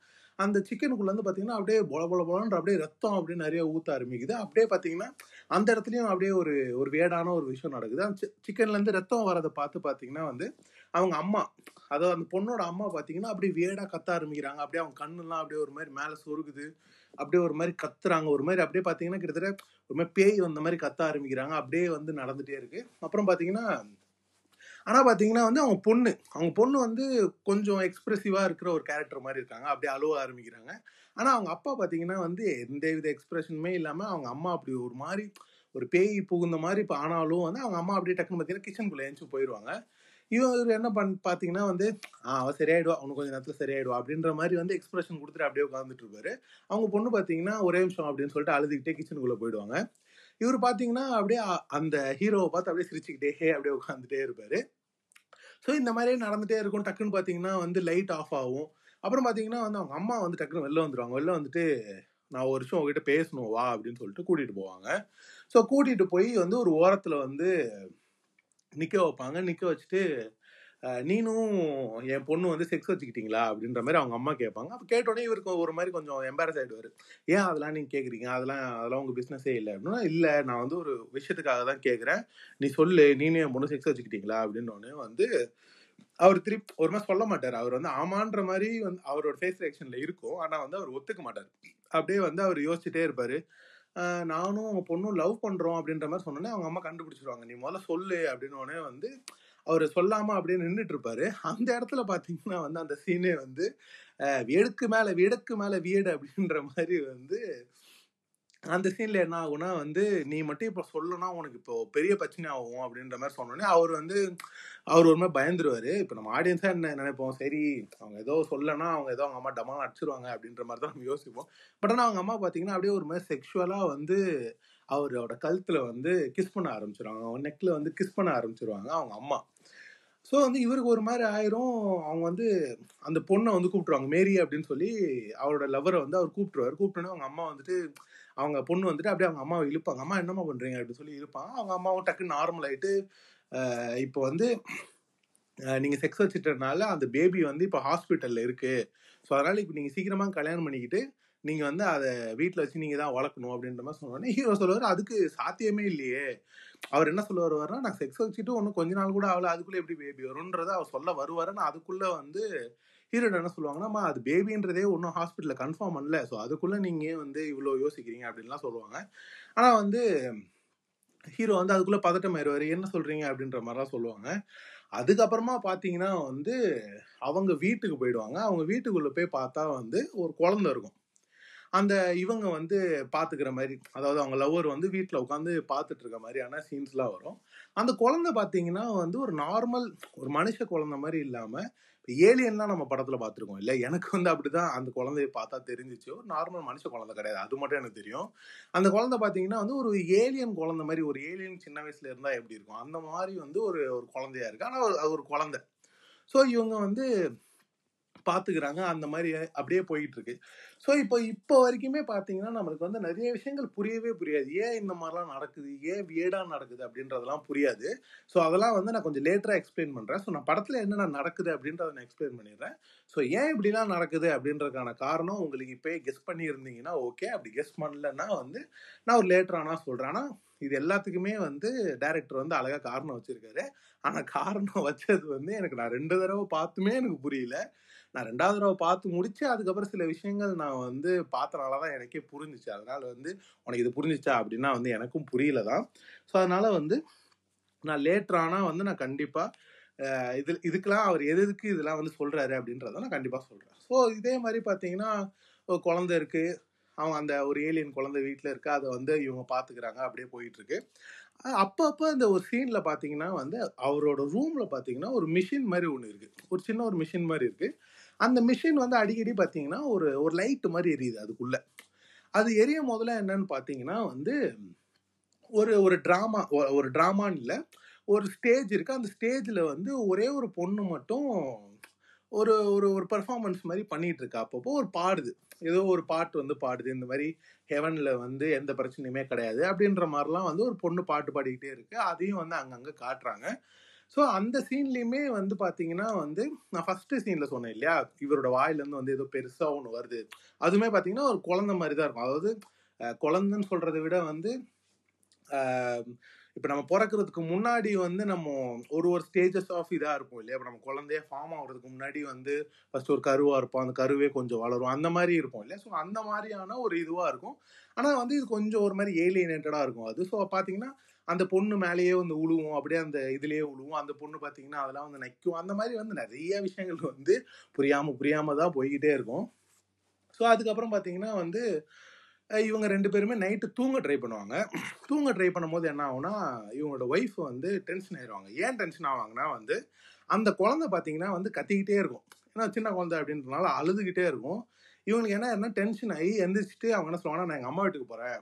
அந்த சிக்கனுக்குள்ள வந்து பார்த்தீங்கன்னா அப்படியே பொல பொல பொலன்ற அப்படியே ரத்தம் அப்படியே நிறைய ஊத்த ஆரம்பிக்குது. அப்படியே பார்த்தீங்கன்னா அந்த இடத்துலையும் அப்படியே ஒரு ஒரு வேடான ஒரு விஷயம் நடக்குது. அந்த சிக்கன்லேருந்து ரத்தம் வரதை பார்த்து பார்த்தீங்கன்னா வந்து அவங்க அம்மா அதாவது அந்த பொண்ணோட அம்மா பார்த்தீங்கன்னா அப்படியே வேடாக கத்த ஆரம்பிக்கிறாங்க. அப்படியே அவங்க கண்ணெல்லாம் அப்படியே ஒரு மாதிரி மேலே சொருகுது. அப்படியே ஒரு மாதிரி கத்துறாங்க. ஒரு மாதிரி அப்படியே பார்த்தீங்கன்னா கிட்டத்தட்ட ஒரு மாதிரி பேய் வந்த மாதிரி கத்த ஆரம்பிக்கிறாங்க. அப்படியே வந்து நடந்துகிட்டே இருக்குது அப்புறம் பார்த்தீங்கன்னா ஆனால் பார்த்தீங்கன்னா வந்து அவங்க பொண்ணு அவங்க பொண்ணு வந்து கொஞ்சம் எக்ஸ்பிரசிவா இருக்கிற ஒரு கேரக்டர் மாதிரி இருக்காங்க. அப்படியே அழுவ ஆரம்பிக்கிறாங்க. ஆனால் அவங்க அப்பா பார்த்தீங்கன்னா வந்து எந்த வித எக்ஸ்பிரஷனுமே இல்லாமல் அவங்க அம்மா அப்படி ஒரு மாதிரி ஒரு பேய் புகுந்த மாதிரி இப்போ ஆனாலும் வந்து அவங்க அம்மா அப்படியே டக்குன்னு பார்த்தீங்கன்னா கிச்சனுக்குள்ள எழுந்து போயிடுவாங்க இவர் என்ன பண் பார்த்தீங்கன்னா வந்து ஆ அவன் சரியாயிடுவா. அவனுக்கு கொஞ்சம் நேரத்தில் சரியாயிடுவா. அப்படின்ற மாதிரி வந்து எக்ஸ்பிரஷன் கொடுத்துட்டு அப்படியே உட்காந்துட்டு இருப்பாரு. அவங்க பொண்ணு பார்த்தீங்கன்னா ஒரே நிமிஷம் அப்படின்னு சொல்லிட்டு அழுதுகிட்டே கிச்சனுக்குள்ள போயிடுவாங்க. இவர் பார்த்தீங்கன்னா அப்படியே அந்த ஹீரோவை பார்த்து அப்படியே சிரிச்சுக்கிட்டே அப்படியே உட்காந்துட்டே இருப்பாரு. ஸோ இந்த மாதிரியே நடந்துகிட்டே இருக்கும். டக்குன்னு பார்த்தீங்கன்னா வந்து லைட் ஆஃப் ஆகும். அப்புறம் பார்த்தீங்கன்னா வந்து அவங்க அம்மா வந்து டக்குன்னு வெளில வந்துருவாங்க. வெளில வந்துட்டு நான் ஒரு வருஷம் உங்ககிட்ட பேசணும் வா அப்படின்னு சொல்லிட்டு கூட்டிகிட்டு போவாங்க. ஸோ கூட்டிகிட்டு போய் வந்து ஒரு ஓரத்தில் வந்து நிற்க வைப்பாங்க. நிற்க வச்சுட்டு நீனும் என் பொண்ணு வந்து செக்ஸ் வச்சுக்கிட்டீங்களா? அப்படின்ற மாதிரி அவங்க அம்மா கேட்பாங்க. அப்போ கேட்டோடனே இவருக்கு ஒரு மாதிரி கொஞ்சம் எம்பாரஸ் ஆகிடுவார் ஏன் அதெல்லாம் நீங்கள் கேட்குறீங்க அதெல்லாம் அதெல்லாம் உங்கள் பிஸ்னஸே இல்லை. அப்படின்னா இல்லை நான் வந்து ஒரு விஷயத்துக்காக தான் கேட்குறேன் நீ சொல்லு நீனும் என் பொண்ணு செக்ஸ் வச்சுக்கிட்டீங்களா? அப்படின்னு வந்து அவர் திருப்பி ஒரு மாதிரி சொல்ல மாட்டார். அவர் வந்து ஆமான்ற மாதிரி வந்து அவரோட ஃபேஸ் ரியாக்ஷனில் இருக்கும். ஆனால் வந்து அவர் ஒத்துக்க மாட்டார். அப்படியே வந்து அவர் யோசிச்சுட்டே இருப்பார். நானும் அவங்க பொண்ணும் லவ் பண்ணுறோம் அப்படின்ற மாதிரி சொன்னோன்னே அவங்க அம்மா கண்டுபிடிச்சிருவாங்க. நீ முதல்ல சொல்லு. அப்படின்னு வந்து அவர் சொல்லாம அப்படியே நின்றுட்டு இருப்பாரு அந்த இடத்துல பாத்தீங்கன்னா வந்து அந்த சீனே வந்து ஆஹ் வீடுக்கு மேல வீடுக்கு மேல வீடு அப்படின்ற மாதிரி வந்து அந்த சீன்ல என்ன ஆகும்னா வந்து நீ மட்டும் இப்ப சொல்லணும்னா உனக்கு இப்போ பெரிய பிரச்சனை ஆகும் அப்படின்ற மாதிரி சொன்னோடனே அவர் வந்து அவர் ஒரு மாதிரி பயந்துருவாரு. இப்போ நம்ம ஆடியன்ஸா என்ன நினைப்போம்? சரி அவங்க ஏதோ சொல்லனா அவங்க ஏதோ அவங்க அம்மா டமால் அடிச்சிருவாங்க அப்படின்ற மாதிரி தான் நம்ம யோசிப்போம். பட் ஆனால் அவங்க அம்மா பாத்தீங்கன்னா அப்படியே ஒரு மாதிரி செக்ஷுவலா வந்து அவரோட கழுத்துல வந்து கிஸ் பண்ண ஆரம்பிச்சிருவாங்க. அவங்க நெக்ல வந்து கிஸ் பண்ண ஆரம்பிச்சிருவாங்க அவங்க அம்மா. ஸோ வந்து இவருக்கு ஒரு மாதிரி ஆயிரும். அவங்க வந்து அந்த பொண்ணை வந்து கூப்பிட்டுருவாங்க. மேரி அப்படின்னு சொல்லி அவரோட லவரை வந்து அவர் கூப்பிட்டுருவார். கூப்பிட்டோன்னே அவங்க அம்மா வந்துட்டு அவங்க பொண்ணு வந்துட்டு அப்படியே அவங்க அம்மாவை இழுப்பாங்க. அம்மா என்னம்மா பண்றீங்க? அப்படின்னு சொல்லி இழுப்பாங்க. அவங்க அம்மாவும் டக்குன்னு நார்மல் ஆயிட்டு இப்போ வந்து நீங்கள் நீங்க செக்ஸ் வச்சுட்டதுனால அந்த பேபி வந்து இப்போ ஹாஸ்பிட்டல்ல இருக்கு. ஸோ அதனால இப்போ நீங்க சீக்கிரமா கல்யாணம் பண்ணிக்கிட்டு நீங்கள் வந்து அதை வீட்டில் வச்சு நீங்கள் தான் வளர்க்கணும் அப்படின்ற மாதிரி சொன்னோடனே ஹீரோ சொல்லுவார் அதுக்கு சாத்தியமே இல்லையே. அவர் என்ன சொல்ல வருவாருன்னா நான் செக்ஸ் வச்சுட்டு ஒன்றும் கொஞ்ச நாள் கூட ஆகல அதுக்குள்ளே எப்படி பேபி வரும்ன்றதை அவர் சொல்ல வருவார். நான் அதுக்குள்ளே வந்து ஹீரோட என்ன சொல்லுவாங்கன்னா அது பேபின்றதே ஒன்றும் ஹாஸ்பிட்டலில் கன்ஃபார்ம் பண்ணல. ஸோ அதுக்குள்ளே நீங்கள் வந்து இவ்வளோ யோசிக்கிறீங்க அப்படின்லாம் சொல்லுவாங்க. ஆனால் வந்து ஹீரோ வந்து அதுக்குள்ளே பதட்டம் ஆயிடுவார். என்ன சொல்கிறீங்க அப்படின்ற மாதிரிலாம் சொல்லுவாங்க. அதுக்கப்புறமா பார்த்தீங்கன்னா வந்து அவங்க வீட்டுக்கு போயிடுவாங்க. அவங்க வீட்டுக்குள்ளே போய் பார்த்தா வந்து ஒரு குழந்த இருக்கும். அந்த இவங்க வந்து பாத்துக்கிற மாதிரி அதாவது அவங்க லவ்வர் வந்து வீட்டில் உட்காந்து பார்த்துட்டு இருக்க மாதிரியான சீன்ஸ்லாம் வரும். அந்த குழந்தை பார்த்தீங்கன்னா வந்து ஒரு நார்மல் ஒரு மனுஷ குழந்தை மாதிரி இல்லாமல் இப்போ ஏலியன்லாம் நம்ம படத்தில் பார்த்துருக்கோம் இல்லை எனக்கு வந்து அப்படிதான் அந்த குழந்தைய பார்த்தா தெரிஞ்சிச்சு. ஒரு நார்மல் மனுஷ குழந்தை கிடையாது. அது மட்டும் எனக்கு தெரியும். அந்த குழந்தை பார்த்தீங்கன்னா வந்து ஒரு ஏலியன் குழந்தை மாதிரி ஒரு ஏலியன் சின்ன வயசுல இருந்தால் எப்படி இருக்கும்? அந்த மாதிரி வந்து ஒரு ஒரு குழந்தையா இருக்கு. ஆனால் அது ஒரு குழந்தை. ஸோ இவங்க வந்து பார்த்துக்கிறாங்க அந்த மாதிரி அப்படியே போயிட்டு இருக்கு ஸோ இப்போ இப்போ வரைக்குமே பார்த்தீங்கன்னா நம்மளுக்கு வந்து நிறைய விஷயங்கள் புரியவே புரியாது. ஏன் இந்த மாதிரிலாம் நடக்குது? ஏன் வியடாக நடக்குது? அப்படின்றதெல்லாம் புரியாது. ஸோ அதெல்லாம் வந்து நான் கொஞ்சம் லேட்டராக எக்ஸ்பிளைன் பண்ணுறேன் ஸோ நான் படத்தில் என்னென்ன நடக்குது அப்படின்றத நான் எக்ஸ்பிளைன் பண்ணிடுறேன். ஸோ ஏன் இப்படிலாம் நடக்குது அப்படின்றதுக்கான காரணம் உங்களுக்கு இப்போ கெஸ் பண்ணியிருந்தீங்கன்னா ஓகே அப்படி கெஸ் பண்ணலன்னா வந்து நான் ஒரு லேட்டரானா சொல்கிறேன் ஆனால் இது எல்லாத்துக்குமே வந்து டைரக்டர் வந்து அழகாக காரணம் வச்சுருக்காரு. ஆனால் காரணம் வச்சது வந்து எனக்கு நான் ரெண்டு தடவை பார்த்துமே எனக்கு புரியல. நான் ரெண்டாவது தடவை பார்த்து முடிச்சு அதுக்கப்புறம் சில விஷயங்கள் நான் வந்து பார்த்தனால தான் எனக்கே புரிஞ்சிச்சு. அதனால வந்து உனக்கு இது புரிஞ்சிச்சா அப்படின்னா வந்து எனக்கும் புரியல தான். ஸோ அதனால வந்து நான் லேட்டர் ஆனால் வந்து நான் கண்டிப்பாக இது இதுக்கெல்லாம் அவர் எது எதுக்கு இதெல்லாம் வந்து சொல்கிறாரு அப்படின்றத நான் கண்டிப்பாக சொல்கிறேன் ஸோ இதே மாதிரி பார்த்தீங்கன்னா ஒரு குழந்தை இருக்குது அவங்க அந்த ஒரு ஏலியன் குழந்தை வீட்டில் இருக்கு. அதை வந்து இவங்க பார்த்துக்கிறாங்க. அப்படியே போயிட்டுருக்கு. அப்பப்போ அந்த ஒரு சீனில் பார்த்தீங்கன்னா வந்து அவரோட ரூமில் பார்த்தீங்கன்னா ஒரு மிஷின் மாதிரி ஒன்று இருக்குது ஒரு சின்ன ஒரு மிஷின் மாதிரி இருக்குது அந்த மிஷின் வந்து அடிக்கடி பார்த்தீங்கன்னா ஒரு ஒரு லைட்டு மாதிரி எரியுது அதுக்குள்ளே. அது எரிய முதல்ல என்னன்னு பார்த்தீங்கன்னா வந்து ஒரு ஒரு ட்ராமா ஒரு ட்ராமான்னு இல்லை ஒரு ஸ்டேஜ் இருக்குது அந்த ஸ்டேஜில் வந்து ஒரே ஒரு பொண்ணு மட்டும் ஒரு ஒரு ஒரு பர்ஃபார்மன்ஸ் மாதிரி பண்ணிகிட்டு இருக்கா அப்பப்போ ஒரு பாடுது. ஏதோ ஒரு பாட்டு வந்து பாடுது. இந்த மாதிரி ஹெவனில் வந்து எந்த பிரச்சனையுமே கிடையாது. அப்படின்ற மாதிரிலாம் வந்து ஒரு பொண்ணு பாட்டு பாடிக்கிட்டே இருக்குது அதையும் வந்து அங்கங்கே காட்டுறாங்க. ஸோ அந்த சீன்லேயுமே வந்து பார்த்தீங்கன்னா வந்து நான் ஃபர்ஸ்ட் சீனில் சொன்னேன் இல்லையா? இவரோட வாயிலேருந்து வந்து ஏதோ பெருசாக ஒன்று வருது. அதுவுமே பார்த்தீங்கன்னா ஒரு குழந்தை மாதிரி தான் இருக்கும். அதாவது குழந்தைன்னு சொல்கிறத விட வந்து இப்போ நம்ம பிறக்கிறதுக்கு முன்னாடி வந்து நம்ம ஒரு ஒரு ஸ்டேஜஸ் ஆஃப் இதாக இருக்கும் இல்லையா? இப்போ நம்ம குழந்தைய ஃபார்ம் ஆகுறதுக்கு முன்னாடி வந்து ஃபர்ஸ்ட் ஒரு கருவாக இருப்போம். அந்த கருவே கொஞ்சம் வளரும். அந்த மாதிரி இருக்கும் இல்லையா? ஸோ அந்த மாதிரியான ஒரு இதுவாக இருக்கும். ஆனால் வந்து இது கொஞ்சம் ஒரு மாதிரி ஏலியனேட்டடாக இருக்கும் அது. ஸோ பார்த்தீங்கன்னா அந்த பொண்ணு மேலேயே வந்து உழுவும் அப்படியே அந்த இதுலேயே உழுவும். அந்த பொண்ணு பார்த்தீங்கன்னா அதெல்லாம் வந்து நைக்கும். அந்த மாதிரி வந்து நிறைய விஷயங்கள் வந்து புரியாமல் புரியாமல் தான் போய்கிட்டே இருக்கும். ஸோ அதுக்கப்புறம் பார்த்தீங்கன்னா வந்து இவங்க ரெண்டு பேருமே நைட்டு தூங்க ட்ரை பண்ணுவாங்க. தூங்க ட்ரை பண்ணும்போது என்ன ஆகும்னா இவங்களோட ஒய்ஃப் வந்து டென்ஷன் ஆயிடுவாங்க ஏன் டென்ஷன் ஆவாங்கன்னா வந்து அந்த குழந்தை பார்த்தீங்கன்னா வந்து கத்திக்கிட்டே இருக்கும். ஏன்னா சின்ன குழந்தை அப்படின்றனால அழுதுகிட்டே இருக்கும். இவங்களுக்கு என்ன என்ன டென்ஷன் ஆகி எந்திரிச்சிட்டு அவங்க என்ன சொல்லுவாங்கன்னா நான் எங்கள் அம்மா வீட்டுக்கு போகிறேன்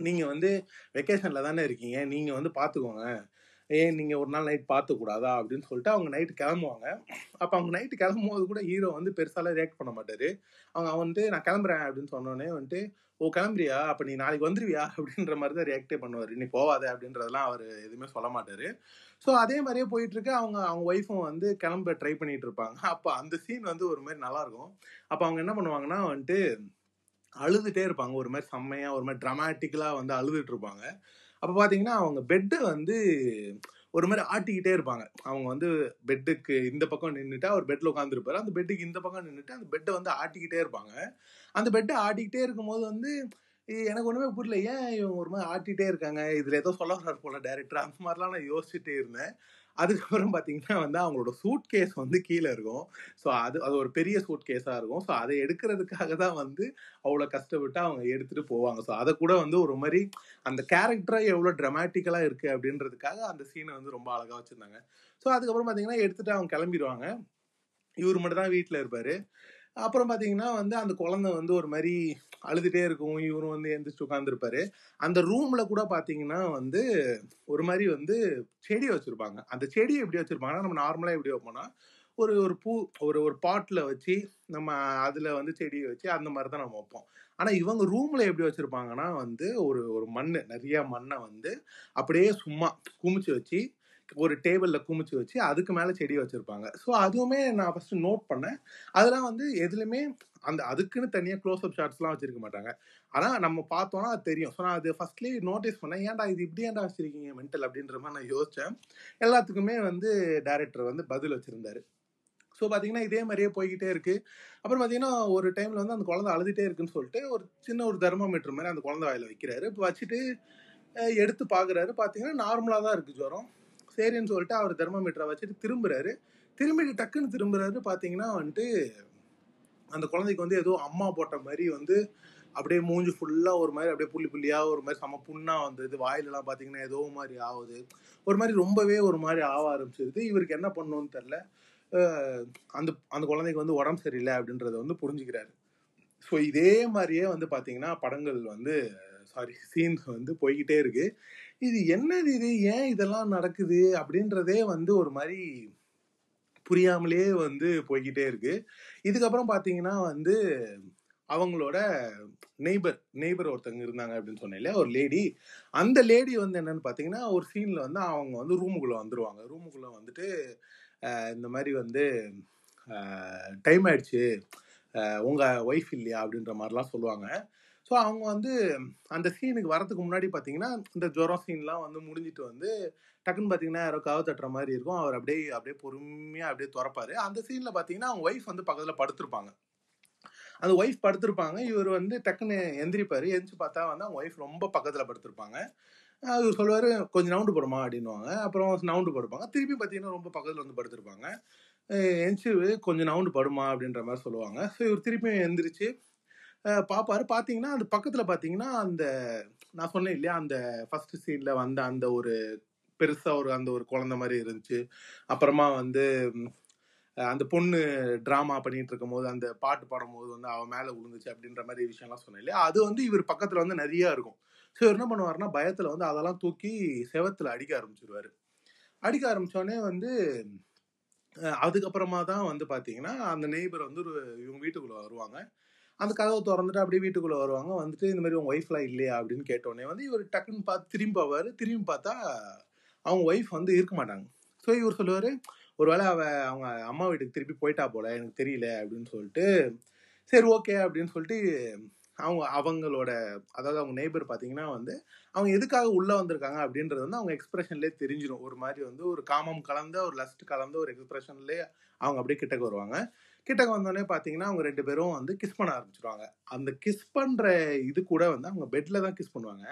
நீங்கள் வந்து வெக்கேஷனில் தானே இருக்கீங்க. நீங்கள் வந்து பார்த்துக்கோங்க ஏன் நீங்கள் ஒரு நாள் நைட் பார்த்துக்கூடாதா அப்படின்னு சொல்லிட்டு அவங்க நைட்டு கிளம்புவாங்க. அப்போ அவங்க நைட்டு கிளம்பும் போது கூட ஹீரோ வந்து பெருசாலாம் ரியாக்ட் பண்ண மாட்டார். அவங்க வந்து நான் கிளம்புறேன் அப்படின்னு சொன்னோடனே வந்துட்டு ஓ கிளம்புறியா? அப்போ நீ நாளைக்கு வந்துருவியா? அப்படின்ற மாதிரி தான் ரியாக்டே பண்ணுவார். நீ போவாத அப்படின்றதெல்லாம் அவர் எதுவுமே சொல்ல மாட்டார். ஸோ அதே மாதிரியே போயிட்டுருக்கு. அவங்க அவங்க ஒய்ஃபும் வந்து கிளம்ப ட்ரை பண்ணிகிட்டு இருப்பாங்க. அப்போ அந்த சீன் வந்து ஒரு மாதிரி நல்லாயிருக்கும் அப்போ அவங்க என்ன பண்ணுவாங்கன்னா வந்துட்டு அழுதுகிட்டே இருப்பாங்க. ஒரு மாதிரி செம்மையாக ஒரு மாதிரி ட்ரமாட்டிக்கலாக வந்து அழுதுட்டு இருப்பாங்க. அப்போ பார்த்தீங்கன்னா அவங்க பெட்டை வந்து ஒரு மாதிரி ஆட்டிக்கிட்டே இருப்பாங்க. அவங்க வந்து பெட்டுக்கு இந்த பக்கம் நின்றுட்டு அவர் பெட்டில் உட்காந்துருப்பாரு அந்த பெட்டுக்கு இந்த பக்கம் நின்றுட்டு அந்த பெட்டை வந்து ஆட்டிக்கிட்டே இருப்பாங்க. அந்த பெட்டை ஆட்டிக்கிட்டே இருக்கும்போது வந்து எனக்கு ஒன்றுமே புரியல. ஏன் இவங்க ஒரு மாதிரி ஆட்டிகிட்டே இருக்காங்க? இதில் ஏதோ சொல்ல வர்றாரு போல டேரக்டர் அந்த மாதிரிலாம் நான் யோசிச்சுட்டே இருந்தேன். அதுக்கப்புறம் பார்த்தீங்கன்னா வந்து அவங்களோட சூட் கேஸ் வந்து கீழே இருக்கும். ஸோ அது அது ஒரு பெரிய சூட் கேஸாக இருக்கும். ஸோ அதை எடுக்கிறதுக்காக தான் வந்து அவ்வளோ கஷ்டப்பட்டு அவங்க எடுத்துகிட்டு போவாங்க. ஸோ அதை கூட வந்து ஒரு மாதிரி அந்த கேரக்டராக எவ்வளோ ட்ரமாட்டிக்கலாக இருக்குது அப்படின்றதுக்காக அந்த சீனை வந்து ரொம்ப அழகாக வச்சுருந்தாங்க. ஸோ அதுக்கப்புறம் பார்த்தீங்கன்னா எடுத்துகிட்டு அவங்க கிளம்பிடுவாங்க. இவர் மட்டும் தான் வீட்டில் இருப்பார். அப்புறம் பார்த்தீங்கன்னா வந்து அந்த குழந்தை வந்து ஒரு மாதிரி அழுதுகிட்டே இருக்கும். இவரும் வந்து எந்திரிச்சு உட்காந்துருப்பாரு அந்த ரூமில் கூட பார்த்தீங்கன்னா வந்து ஒரு மாதிரி வந்து செடி வச்சுருப்பாங்க. அந்த செடி எப்படி வச்சுருப்பாங்கன்னா நம்ம நார்மலாக எப்படி வைப்போம்னா ஒரு ஒரு பூ ஒரு ஒரு பாட்டில் வச்சு நம்ம அதில் வந்து செடியை வச்சு அந்த மாதிரி தான் நம்ம வைப்போம். ஆனால் இவங்க ரூமில் எப்படி வச்சுருப்பாங்கன்னா வந்து ஒரு ஒரு மண் நிறையா மண்ணை வந்து அப்படியே சும்மா குமிச்சு வச்சு ஒரு டேபிளில் குமிச்சு வச்சு அதுக்கு மேலே செடி வச்சுருப்பாங்க. ஸோ அதுவுமே நான் ஃபஸ்ட்டு நோட் பண்ணேன். அதெல்லாம் வந்து எதுலையுமே அந்த அதுக்குன்னு தனியாக க்ளோஸ் அப் ஷாட்ஸ்லாம் வச்சுருக்க மாட்டாங்க. ஆனால் நம்ம பார்த்தோன்னா அது தெரியும். ஸோ நான் அது ஃபஸ்ட்லேயே நோட்டீஸ் பண்ணேன். ஏன்டா இது இப்படி ஏன்டா வச்சுருக்கீங்க மென்டல் அப்படின்ற மாதிரி நான் யோசித்தேன் எல்லாத்துக்குமே வந்து டேரக்டர் வந்து பதில் வச்சுருந்தாரு. ஸோ பார்த்தீங்கன்னா இதே மாதிரியே போய்கிட்டே இருக்குது அப்புறம் பார்த்தீங்கன்னா ஒரு டைமில் வந்து அந்த குழந்தை அழுதுகிட்டே இருக்குன்னு சொல்லிட்டு ஒரு சின்ன ஒரு தெர்மோமீட்டர் மாதிரி அந்த குழந்தை வாயில் வைக்கிறாரு. இப்போ வச்சுட்டு எடுத்து பார்க்குறாரு பார்த்தீங்கன்னா நார்மலாக தான் இருக்குது ஜுரம். சரின்னு சொல்லிட்டு அவர் தெர்மோமீட்டரை வச்சுட்டு திரும்புறாரு. திரும்பிட்டு டக்குன்னு திரும்புறாரு பார்த்தீங்கன்னா வந்துட்டு அந்த குழந்தைக்கு வந்து ஏதோ அம்மா போட்ட மாதிரி வந்து அப்படியே மூஞ்சி ஃபுல்லாக ஒரு மாதிரி அப்படியே புள்ளி புள்ளியாக ஒரு மாதிரி செம புண்ணாக வந்தது. வாயிலெல்லாம் பார்த்தீங்கன்னா ஏதோ மாதிரி ஆகுது. ஒரு மாதிரி ரொம்பவே ஒரு மாதிரி ஆக ஆரம்பிச்சிருது. இவருக்கு என்ன பண்ணணும்னு தெரில அந்த அந்த குழந்தைக்கு வந்து உடம்பு சரியில்லை அப்படின்றத வந்து புரிஞ்சுக்கிறாரு. ஸோ இதே மாதிரியே வந்து பார்த்தீங்கன்னா படங்கள் வந்து சாரி சீன்ஸ் வந்து போய்கிட்டே இருக்குது இது என்னது இது? ஏன் இதெல்லாம் நடக்குது? அப்படின்றதே வந்து ஒரு மாதிரி புரியாமலே வந்து போய்கிட்டே இருக்கு. இதுக்கப்புறம் பார்த்தீங்கன்னா வந்து அவங்களோட நெய்பர் நெய்பர் ஒருத்தங்க இருந்தாங்க அப்படின்னு சொன்னேன் ஒரு லேடி அந்த லேடி வந்து என்னன்னு பார்த்தீங்கன்னா ஒரு சீனில் வந்து அவங்க வந்து ரூமுக்குள்ளே வந்துடுவாங்க ரூமுக்குள்ளே வந்துட்டு இந்த மாதிரி வந்து டைம் ஆயிடுச்சு. உங்கள் ஒய்ஃப் இல்லையா? அப்படின்ற மாதிரிலாம் சொல்லுவாங்க. ஸோ அவங்க வந்து அந்த சீனுக்கு வரதுக்கு முன்னாடி பார்த்தீங்கன்னா இந்த ஜுரம் சீன்லாம் வந்து முடிஞ்சிட்டு வந்து டக்குன்னு பார்த்தீங்கன்னா யாரோ கவு தட்டுற மாதிரி இருக்கும். அவர் அப்படியே அப்படியே பொறுமையாக அப்படியே திறப்பாரு. அந்த சீனில் பார்த்தீங்கன்னா அவங்க ஒய்ஃப் வந்து பக்கத்தில் படுத்திருப்பாங்க. அந்த ஒய்ஃப் படுத்திருப்பாங்க. இவர் வந்து டக்குன்னு எந்திரிப்பார். எந்திரிச்சு பார்த்தா வந்து அவங்க ஒய்ஃப் ரொம்ப பக்கத்தில் படுத்திருப்பாங்க. அவர் சொல்லுவார் கொஞ்சம் நவுண்டு படுமா? அப்படின்னுவாங்க. அப்புறம் நவுண்டு படுப்பாங்க. திருப்பி பார்த்தீங்கன்னா ரொம்ப பக்கத்தில் வந்து படுத்திருப்பாங்க. அஹ் எந்திரிச்சு கொஞ்சம் நவுண்டு படுமா? அப்படின்ற மாதிரி சொல்லுவாங்க. ஸோ இவர் திருப்பியும் எந்திரிச்சு பார்ப்பாரு பார்த்தீங்கன்னா அந்த பக்கத்தில் பார்த்தீங்கன்னா அந்த நான் சொன்னேன் இல்லையா அந்த ஃபர்ஸ்ட் சீனில் வந்த அந்த ஒரு பெருசாக ஒரு அந்த ஒரு குழந்த மாதிரி இருந்துச்சு. அப்புறமா வந்து அந்த பொண்ணு ட்ராமா பண்ணிட்டு இருக்கும்போது அந்த பாட்டு பாடும்போது வந்து அவன் மேலே விழுந்துச்சு அப்படின்ற மாதிரி விஷயம்லாம் சொன்னேன் இல்லையா? அது வந்து இவர் பக்கத்தில் வந்து நிறைய இருக்கும். ஸோ இவர் என்ன பண்ணுவாருன்னா பயத்தில் வந்து அதெல்லாம் தூக்கி செவத்தில் அடிக்க ஆரம்பிச்சிருவாரு. அடிக்க ஆரம்பித்தோடனே வந்து அதுக்கப்புறமா தான் வந்து பார்த்தீங்கன்னா அந்த நெய்பர் வந்து ஒரு இவங்க வீட்டுக்குள்ளே வருவாங்க. அந்த கதவை திறந்துட்டு அப்படியே வீட்டுக்குள்ளே வருவாங்க. வந்துட்டு இந்த மாதிரி உங்கள் ஒய்ஃப்லாம் இல்லையா? அப்படின்னு கேட்டோடனே வந்து இவர் டக்குன்னு பார்த்து திரும்பி போவார் திரும்பி பார்த்தா அவங்க ஒய்ஃப் வந்து இருக்க மாட்டாங்க. ஸோ இவர் சொல்லுவார் ஒருவேளை அவ அவங்க அம்மா வீட்டுக்கு திருப்பி போயிட்டா போல எனக்கு தெரியல அப்படின்னு சொல்லிட்டு சரி ஓகே அப்படின்னு சொல்லிட்டு அவங்க அவங்களோட அதாவது அவங்க நெய்பர் பார்த்தீங்கன்னா வந்து அவங்க எதுக்காக உள்ளே வந்திருக்காங்க? அப்படின்றது வந்து அவங்க எக்ஸ்பிரஷன்லேயே தெரிஞ்சிடும் ஒரு மாதிரி வந்து ஒரு காமம் கலந்த ஒரு லஸ்ட் கலந்த ஒரு எக்ஸ்பிரஷன்லேயே அவங்க அப்படியே கிட்டக்கு வருவாங்க. கிட்டக்க வந்தோடனே பார்த்தீங்கன்னா அவங்க ரெண்டு பேரும் வந்து கிஸ் பண்ண ஆரம்பிச்சிருவாங்க. அந்த கிஸ் பண்ணுற இது கூட வந்து அவங்க பெட்டில் தான் கிஸ் பண்ணுவாங்க.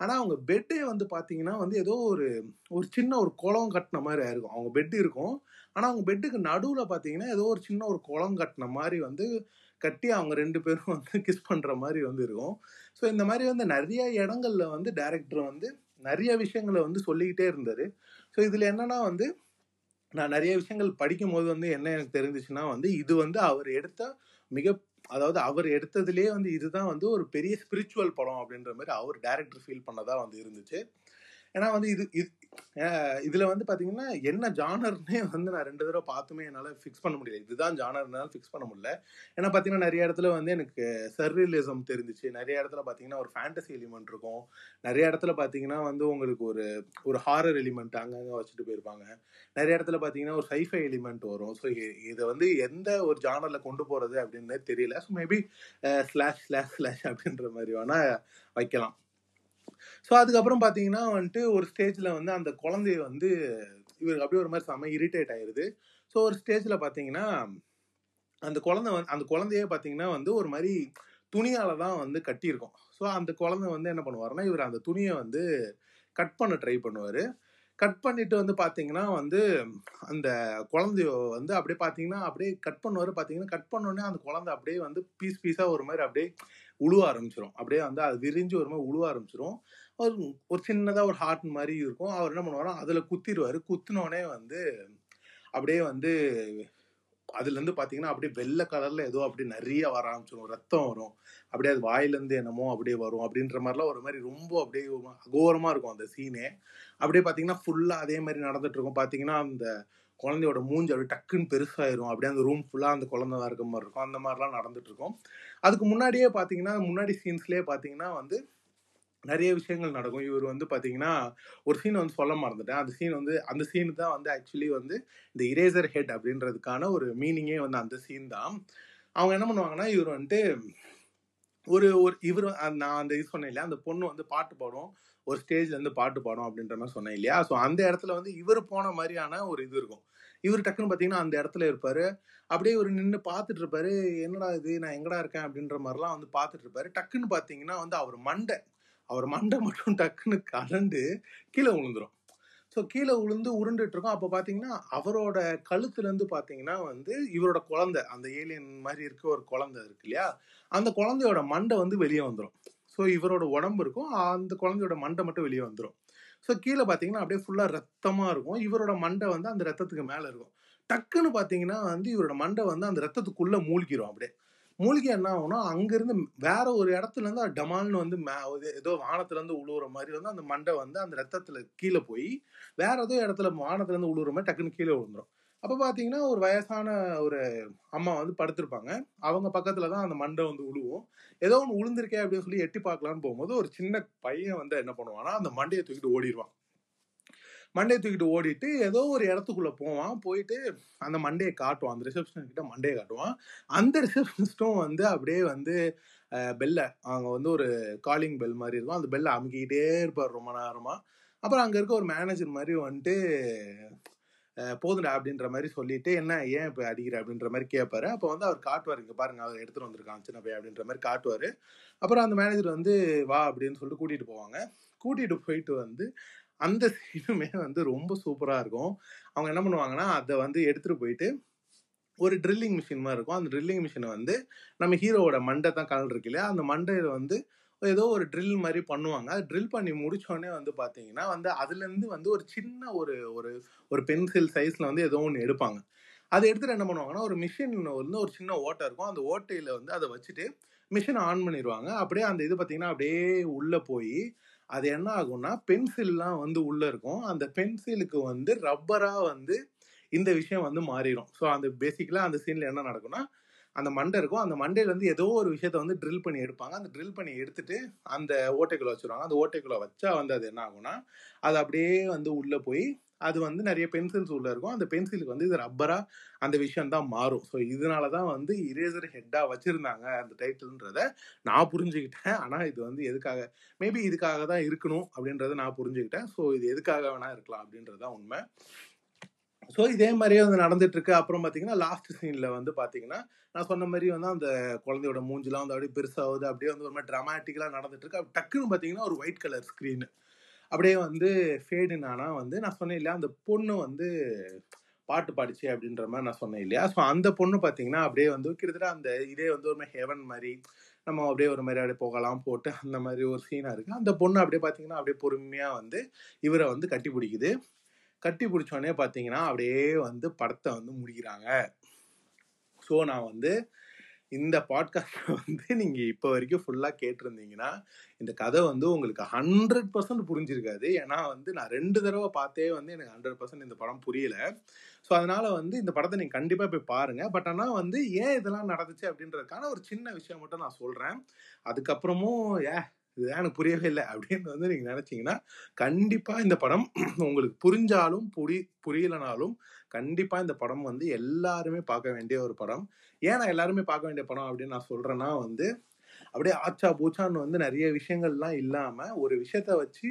ஆனால் அவங்க பெட்டே வந்து பார்த்தீங்கன்னா வந்து ஏதோ ஒரு ஒரு சின்ன ஒரு குளம் கட்டின மாதிரி இருக்கும் அவங்க பெட் இருக்கும். ஆனால் அவங்க பெட்டுக்கு நடுவில் பார்த்தீங்கன்னா ஏதோ ஒரு சின்ன ஒரு குளம் கட்டின மாதிரி வந்து கட்டி அவங்க ரெண்டு பேரும் வந்து கிஸ் பண்ணுற மாதிரி வந்து இருக்கும். ஸோ இந்த மாதிரி வந்து நிறைய இடங்கள்ல வந்து டேரக்டர் வந்து நிறைய விஷயங்களை வந்து சொல்லிக்கிட்டே இருந்தார். ஸோ இதில் என்னன்னா வந்து நான் நிறைய விஷயங்கள் படிக்கும் போது வந்து என்ன எனக்கு தெரிஞ்சிச்சுன்னா வந்து இது வந்து அவர் எடுத்த மிக அதாவது அவர் எடுத்ததுலேயே வந்து இதுதான் வந்து ஒரு பெரிய ஸ்பிரிச்சுவல் படம் அப்படின்ற மாதிரி அவர் டேரக்டர் ஃபீல் பண்ணதாக வந்து இருந்துச்சு. ஏன்னா வந்து இது இது இதில் இதுல வந்து பாத்தீங்கன்னா என்ன ஜானர்னே வந்து நான் ரெண்டு தடவை பார்த்துமே என்னால ஃபிக்ஸ் பண்ண முடியல. இதுதான் ஜானர்னால ஃபிக்ஸ் பண்ண முடியல. ஏன்னா பாத்தீங்கன்னா நிறைய இடத்துல வந்து எனக்கு சர்ரியலிசம் தெரிஞ்சிச்சு. நிறைய இடத்துல பாத்தீங்கன்னா ஒரு ஃபேண்டசி எலிமெண்ட் இருக்கும். நிறைய இடத்துல பாத்தீங்கன்னா வந்து உங்களுக்கு ஒரு ஒரு ஹாரர் எலிமெண்ட் அங்கங்க வச்சுட்டு போயிருப்பாங்க. நிறைய இடத்துல பாத்தீங்கன்னா ஒரு சைஃபை எலிமெண்ட் வரும். ஸோ இதை வந்து எந்த ஒரு ஜானர்ல கொண்டு போறது அப்படின்னு தெரியல. So maybe slash slash slash அப்படின்ற மாதிரி வேணா வைக்கலாம். ஸோ அதுக்கப்புறம் பார்த்தீங்கன்னா வந்துட்டு ஒரு ஸ்டேஜில் வந்து அந்த குழந்தைய வந்து இவருக்கு அப்படியே ஒரு மாதிரி செம இரிட்டேட் ஆயிடுது ஸோ ஒரு ஸ்டேஜில் பார்த்தீங்கன்னா அந்த குழந்தை வந்து அந்த குழந்தையே பார்த்தீங்கன்னா வந்து ஒரு மாதிரி துணியால் தான் வந்து கட்டியிருக்கும். ஸோ அந்த குழந்தை வந்து என்ன பண்ணுவார்னா இவர் அந்த துணியை வந்து கட் பண்ண ட்ரை பண்ணுவார். கட் பண்ணிட்டு வந்து பார்த்தீங்கன்னா வந்து அந்த குழந்தைய வந்து அப்படியே பார்த்தீங்கன்னா அப்படியே கட் பண்ணுவார். பார்த்தீங்கன்னா கட் பண்ணோடனே அந்த குழந்தை அப்படியே வந்து பீஸ் பீஸாக ஒரு மாதிரி அப்படியே உழுவ ஆரம்பிச்சிடும் அப்படியே வந்து அது விரிஞ்சு ஒரு மாதிரி உழுவ ஆரம்பிச்சிடும் ஒரு ஒரு சின்னதாக ஒரு ஹார்ட் மாதிரி இருக்கும். அவர் என்ன பண்ணுவாரோ அதில் குத்திடுவார் குத்தினோடனே வந்து அப்படியே வந்து அதுலேருந்து பார்த்தீங்கன்னா அப்படியே வெள்ளை கலரில் ஏதோ அப்படியே நிறைய வர ஆரம்பிச்சிடும் ரத்தம் வரும். அப்படியே அது வாயிலேருந்து என்னமோ அப்படியே வரும். அப்படின்ற மாதிரிலாம் ஒரு மாதிரி ரொம்ப அப்படியே அகோரமாக இருக்கும் அந்த சீனே அப்படியே பார்த்தீங்கன்னா ஃபுல்லாக அதே மாதிரி நடந்துட்டு இருக்கும். பார்த்தீங்கன்னா அந்த குழந்தையோட மூஞ்சி அப்படியே டக்குன்னு பெருசாயிரும். அப்படியே அந்த ரூம் ஃபுல்லாக அந்த குழந்தை தான் இருக்க மாதிரி இருக்கும். அந்த மாதிரிலாம் நடந்துட்டு இருக்கும். அதுக்கு முன்னாடியே பார்த்தீங்கன்னா முன்னாடி சீன்ஸ்லேயே பார்த்தீங்கன்னா வந்து நிறைய விஷயங்கள் நடக்கும். இவர் வந்து பார்த்தீங்கன்னா ஒரு சீன் வந்து சொல்ல மறந்துட்டேன். அந்த சீன் வந்து அந்த சீன் தான் வந்து ஆக்சுவலி வந்து இந்த இரேசர் ஹெட் அப்படின்றதுக்கான ஒரு மீனிங்கே வந்து அந்த சீன் தான். அவங்க என்ன பண்ணுவாங்கன்னா இவர் வந்துட்டு ஒரு ஒரு இவர் நான் அந்த இது சொன்னேன் இல்லையா? அந்த பொண்ணு வந்து பாட்டு பாடும். ஒரு ஸ்டேஜ்ல இருந்து பாட்டு பாடும் அப்படின்ற மாதிரி சொன்னேன் இல்லையா? ஸோ அந்த இடத்துல வந்து இவர் போன மாதிரியான ஒரு இது இருக்கும். இவர் டக்குன்னு பார்த்தீங்கன்னா அந்த இடத்துல இருப்பாரு. அப்படியே இவர் நின்று பார்த்துட்டு இருப்பாரு என்னடா இது? நான் எங்கடா இருக்கேன்? அப்படின்ற மாதிரிலாம் வந்து பார்த்துட்டு இருப்பாரு டக்குன்னு பார்த்தீங்கன்னா வந்து அவர் மண்டை அவர் மண்டை மட்டும் டக்குன்னு கலண்டு கீழே விழுந்துரும் ஸோ கீழே விழுந்து உருண்டுட்டு இருக்கோம் அப்போ பார்த்தீங்கன்னா அவரோட கழுத்துலேருந்து பார்த்தீங்கன்னா வந்து இவரோட குழந்தை அந்த ஏலியன் மாதிரி இருக்க ஒரு குழந்தை இருக்கு இல்லையா? அந்த குழந்தையோட மண்டை வந்து வெளியே வந்துடும் ஸோ இவரோட உடம்பு இருக்கும். அந்த குழந்தையோட மண்டை மட்டும் வெளியே வந்துடும் ஸோ கீழே பார்த்தீங்கன்னா அப்படியே ஃபுல்லாக ரத்தமாக இருக்கும். இவரோட மண்டை வந்து அந்த ரத்தத்துக்கு மேலே இருக்கும். டக்குன்னு பார்த்தீங்கன்னா வந்து இவரோட மண்டை வந்து அந்த ரத்தத்துக்குள்ளே மூழ்கிரும் அப்படியே. மூலிகை என்ன ஆகும்னா அங்கேருந்து வேற ஒரு இடத்துலேருந்து அது டமால்னு வந்து மே ஏதோ வானத்துலேருந்து உழுவுற மாதிரி வந்து அந்த மண்டை வந்து அந்த ரத்தத்தில் கீழே போய் வேற ஏதோ இடத்துல வானத்துலேருந்து உழுவுற மாதிரி டக்குன்னு கீழே விழுந்துடும் அப்போ பார்த்தீங்கன்னா ஒரு வயசான ஒரு அம்மா வந்து படுத்திருப்பாங்க. அவங்க பக்கத்தில் தான் அந்த மண்டை வந்து உழுவும். ஏதோ ஒன்று உளுந்திருக்கே அப்படின்னு சொல்லி எட்டி பார்க்கலான்னு போகும்போது ஒரு சின்ன பையன் வந்து என்ன பண்ணுவான்னா அந்த மண்டையை தூக்கிட்டு ஓடிடுவான் மண்டையை தூக்கிட்டு ஓடிட்டு ஏதோ ஒரு இடத்துக்குள்ளே போவான். போயிட்டு அந்த மண்டையை காட்டுவான். அந்த ரிசப்ஷன் கிட்ட மண்டையை காட்டுவான். அந்த ரிசப்ஷனிஸ்ட்டும் வந்து அப்படியே வந்து பெல்லை அவங்க வந்து ஒரு காலிங் பெல் மாதிரி இருக்கும். அந்த பெல்லை அமுக்கிக்கிட்டே இருப்பார் ரொம்ப நேரமாக அப்புறம் அங்கே இருக்க ஒரு மேனேஜர் மாதிரி வந்துட்டு போதுடா அப்படின்ற மாதிரி சொல்லிட்டு என்ன ஏன் இப்போ அடிக்கிற? அப்படின்ற மாதிரி கேட்பாரு அப்போ வந்து அவர் காட்டுவார் இங்கே பாருங்க அவர் எடுத்துட்டு வந்திருக்கான் சின்ன பையன் அப்படின்ற மாதிரி காட்டுவார். அப்புறம் அந்த மேனேஜர் வந்து வா அப்படின்னு சொல்லிட்டு கூட்டிகிட்டு போவாங்க. கூட்டிகிட்டு போயிட்டு வந்து அந்த சீனுமே வந்து ரொம்ப சூப்பராக இருக்கும். அவங்க என்ன பண்ணுவாங்கன்னா அதை வந்து எடுத்துகிட்டு போயிட்டு ஒரு ட்ரில்லிங் மிஷின் மாதிரி இருக்கும். அந்த ட்ரில்லிங் மிஷினை வந்து நம்ம ஹீரோவோட மண்டை தான் கலர் இருக்கு இல்லையா? அந்த மண்டையில் வந்து ஏதோ ஒரு ட்ரில் மாதிரி பண்ணுவாங்க. அது ட்ரில் பண்ணி முடிச்சோடனே வந்து பார்த்தீங்கன்னா வந்து அதுலேருந்து வந்து ஒரு சின்ன ஒரு ஒரு ஒரு பென்சில் சைஸில் வந்து ஏதோ ஒன்று எடுப்பாங்க. அதை எடுத்துட்டு என்ன பண்ணுவாங்கன்னா ஒரு மிஷின் வந்து ஒரு சின்ன ஓட்டை இருக்கும். அந்த ஓட்டையில் வந்து அதை வச்சுட்டு மிஷினை ஆன் பண்ணிடுவாங்க. அப்படியே அந்த இது பார்த்தீங்கன்னா அப்படியே உள்ளே போய் அது என்ன ஆகும்னா பென்சில்லாம் வந்து உள்ளே இருக்கும். அந்த பென்சிலுக்கு வந்து ரப்பராக வந்து இந்த விஷயம் வந்து மாறிடும். ஸோ அந்த பேசிக்கலாக அந்த சீனில் என்ன நடக்கும்னா அந்த மண்டை இருக்கும். அந்த மண்டையில வந்து ஏதோ ஒரு விஷயத்த வந்து ட்ரில் பண்ணி எடுப்பாங்க. அந்த ட்ரில் பண்ணி எடுத்துட்டு அந்த ஓட்டைக்குள்ள வச்சிருவாங்க. அந்த ஓட்டைக்குள்ள வச்சா வந்து அது என்ன ஆகும்னா அது அப்படியே வந்து உள்ள போய் அது வந்து நிறைய பென்சில்ஸ் உள்ள இருக்கும். அந்த பென்சிலுக்கு வந்து இது ரப்பரா அந்த விஷயம் தான் மாறும். ஸோ இதனால தான் வந்து இரேசர் ஹெட்டா வச்சிருந்தாங்க அந்த டைட்டில்ன்றத நான் புரிஞ்சுக்கிட்டேன். ஆனா இது வந்து எதுக்காக மேபி இதுக்காக தான் இருக்கணும் அப்படின்றத நான் புரிஞ்சுக்கிட்டேன். ஸோ இது எதுக்காக வேணா இருக்கலாம் அப்படின்றது தான் உண்மை. ஸோ இதே மாதிரியே வந்து நடந்துட்டு இருக்கு அப்புறம் பார்த்தீங்கன்னா லாஸ்ட் சீனில் வந்து பார்த்தீங்கன்னா நான் சொன்ன மாதிரி வந்து அந்த குழந்தையோட மூஞ்சிலாம் வந்து அப்படியே பெருசாகுது. அப்படியே வந்து ஒரு மாதிரி ட்ராமாட்டிக்கலாக நடந்துட்டு இருக்கு டக்குன்னு பார்த்தீங்கன்னா ஒரு ஒயிட் கலர் ஸ்க்ரீனு அப்படியே வந்து ஃபேடுனானா வந்து நான் சொன்னேன் இல்லையா அந்த பொண்ணு வந்து பாட்டு பாடிச்சு அப்படின்ற மாதிரி நான் சொன்னேன் இல்லையா. ஸோ அந்த பொண்ணு பார்த்தீங்கன்னா அப்படியே வந்து கிட்டத்தட்ட அந்த இதே வந்து ஒரு மாதிரி ஹெவன் மாதிரி நம்ம அப்படியே ஒரு மாதிரி அப்படியே போகலாம் போட்டு அந்த மாதிரி ஒரு சீனாக இருக்குது அந்த பொண்ணு அப்படியே பார்த்தீங்கன்னா அப்படியே பொறுமையாக வந்து இவரை வந்து கட்டி பிடிக்குது கட்டி பிடிச்சோடனே பார்த்தீங்கன்னா அப்படியே வந்து படத்தை வந்து முடிக்கிறாங்க. ஸோ நான் வந்து இந்த பாட்காஸ்ட் வந்து நீங்கள் இப்போ வரைக்கும் ஃபுல்லாக கேட்டிருந்தீங்கன்னா இந்த கதை வந்து உங்களுக்கு ஹண்ட்ரட் பர்சன்ட் புரிஞ்சிருக்காது. ஏன்னா வந்து நான் ரெண்டு தடவை பார்த்தே வந்து எனக்கு ஹண்ட்ரட் பர்சன்ட் இந்த படம் புரியல. ஸோ அதனால் வந்து இந்த படத்தை நீங்கள் கண்டிப்பாக போய் பாருங்கள் பட் ஆனால் வந்து ஏன் இதெல்லாம் நடந்துச்சு அப்படின்றதுக்கான ஒரு சின்ன விஷயம் மட்டும் நான் சொல்கிறேன் அதுக்கப்புறமும் ஏ இதுதான் எனக்கு புரியவே இல்லை அப்படின்னு வந்து நீங்கள் நினச்சிங்கன்னா கண்டிப்பாக இந்த படம் உங்களுக்கு புரிஞ்சாலும் புரி புரியலனாலும் கண்டிப்பாக இந்த படம் வந்து எல்லாருமே பார்க்க வேண்டிய ஒரு படம். ஏன் நான் எல்லாருமே பார்க்க வேண்டிய படம் அப்படின்னு நான் சொல்கிறேன்னா வந்து அப்படியே ஆச்சா பூச்சான்னு வந்து நிறைய விஷயங்கள்லாம் இல்லாமல் ஒரு விஷயத்த வச்சு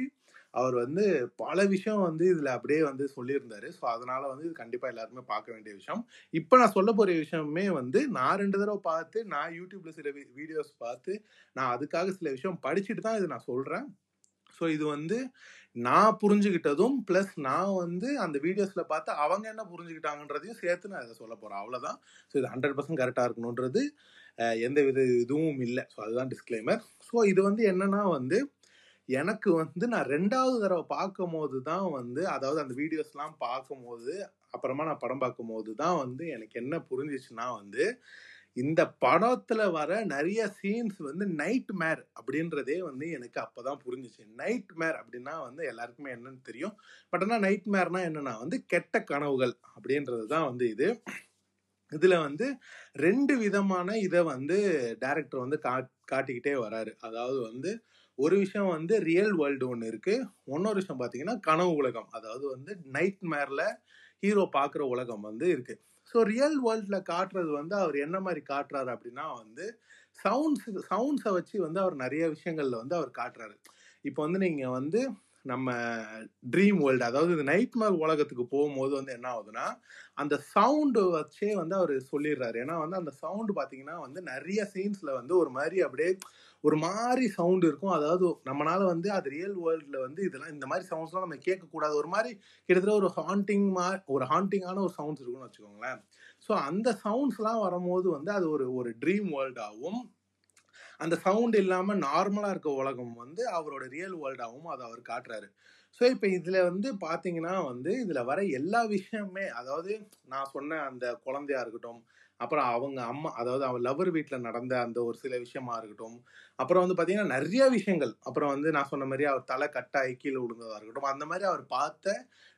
அவர் வந்து பல விஷயம் வந்து இதில் அப்படியே வந்து சொல்லியிருந்தாரு. ஸோ அதனால வந்து இது கண்டிப்பாக எல்லாருமே பார்க்க வேண்டிய விஷயம். இப்போ நான் சொல்ல போற விஷயமே வந்து நான் ரெண்டு தடவை பார்த்து நான் யூடியூப்ல சில வீடியோஸ் பார்த்து நான் அதுக்காக சில விஷயம் படிச்சுட்டு தான் இது நான் சொல்கிறேன் ஸோ இது வந்து நான் புரிஞ்சுக்கிட்டதும் ப்ளஸ் நான் வந்து அந்த வீடியோஸில் பார்த்து அவங்க என்ன புரிஞ்சுக்கிட்டாங்கன்றதையும் சேர்த்து நான் இதை சொல்ல போகிறேன் அவ்வளோதான் ஸோ இது ஹண்ட்ரட் பர்சன்ட் கரெக்டாக இருக்கணுன்றது எந்த வித இதுவும் இல்லை. ஸோ அதுதான் டிஸ்க்ளைமர் ஸோ இது வந்து என்னன்னா வந்து எனக்கு வந்து நான் ரெண்டாவது தடவை பார்க்கும் போது தான் வந்து அதாவது அந்த வீடியோஸ்லாம் பார்க்கும் போது அப்புறமா நான் படம் பார்க்கும் போது தான் வந்து எனக்கு என்ன புரிஞ்சிச்சுன்னா வந்து இந்த படத்துல வர நிறைய சீன்ஸ் வந்து நைட் மேர் அப்படின்றதே வந்து எனக்கு அப்பதான் புரிஞ்சிச்சு. நைட் மேர் அப்படின்னா வந்து எல்லாருக்குமே என்னன்னு தெரியும். பட் ஆனால் நைட் மேர்னா என்னன்னா வந்து கெட்ட கனவுகள் அப்படின்றது தான் வந்து இது. இதுல வந்து ரெண்டு விதமான இதை வந்து டேரக்டர் வந்து காட் காட்டிக்கிட்டே வராரு. அதாவது வந்து ஒரு விஷயம் வந்து ரியல் வேர்ல்டு ஒன்று இருக்குது இன்னொரு விஷயம் பார்த்தீங்கன்னா கனவு உலகம். அதாவது வந்து நைட் மேரில் ஹீரோ பார்க்குற உலகம் வந்து இருக்குது ஸோ ரியல் வேர்ல்டில் காட்டுறது வந்து அவர் என்ன மாதிரி காட்டுறாரு அப்படின்னா வந்து சவுண்ட்ஸ் சவுண்ட்ஸை வச்சு வந்து அவர் நிறைய விஷயங்களில் வந்து அவர் காட்டுறாரு. இப்போ வந்து நீங்கள் வந்து நம்ம ட்ரீம் வேர்ல்டு அதாவது இந்த நைட்மேர் உலகத்துக்கு போகும்போது வந்து என்ன ஆகுதுன்னா அந்த சவுண்டு வச்சே வந்து அவர் சொல்லிடுறாரு. ஏன்னா வந்து அந்த சவுண்டு பார்த்தீங்கன்னா வந்து நிறைய சீன்ஸில் வந்து ஒரு மாதிரி அப்படியே ஒரு மாதிரி சவுண்ட் இருக்கும். அதாவது நம்மளால வந்து அது ரியல் வேர்ல்டில் வந்து இதெல்லாம் இந்த மாதிரி சவுண்ட்ஸ்லாம் நம்ம கேட்கக்கூடாது. ஒரு மாதிரி கிட்டத்தட்ட ஒரு ஹாண்டிங் மா ஒரு ஹாண்டிங்கான ஒரு சவுண்ட்ஸ் இருக்கும்னு வச்சுக்கோங்களேன். ஸோ அந்த சவுண்ட்ஸ்லாம் வரும்போது வந்து அது ஒரு ஒரு ட்ரீம் வேர்ல்டாகவும் அந்த சவுண்ட் இல்லாமல் நார்மலாக இருக்க உலகம் வந்து அவரோட ரியல் வேர்ல்டாகவும் அதை அவர் காட்டுறாரு. ஸோ இப்போ இதில் வந்து பார்த்தீங்கன்னா வந்து இதில் வர எல்லா விஷயமே அதாவது நான் சொன்ன அந்த குழந்தையா இருக்கட்டும் அப்புறம் அவங்க அம்மா அதாவது அவன் லவர் வீட்டில் நடந்த அந்த ஒரு சில விஷயமா இருக்கட்டும் அப்புறம் வந்து பார்த்தீங்கன்னா நிறைய விஷயங்கள் அப்புறம் வந்து நான் சொன்ன மாதிரி அவர் தலை கட்டாகி கீழே விழுந்ததாக இருக்கட்டும் அந்த மாதிரி அவர் பார்த்த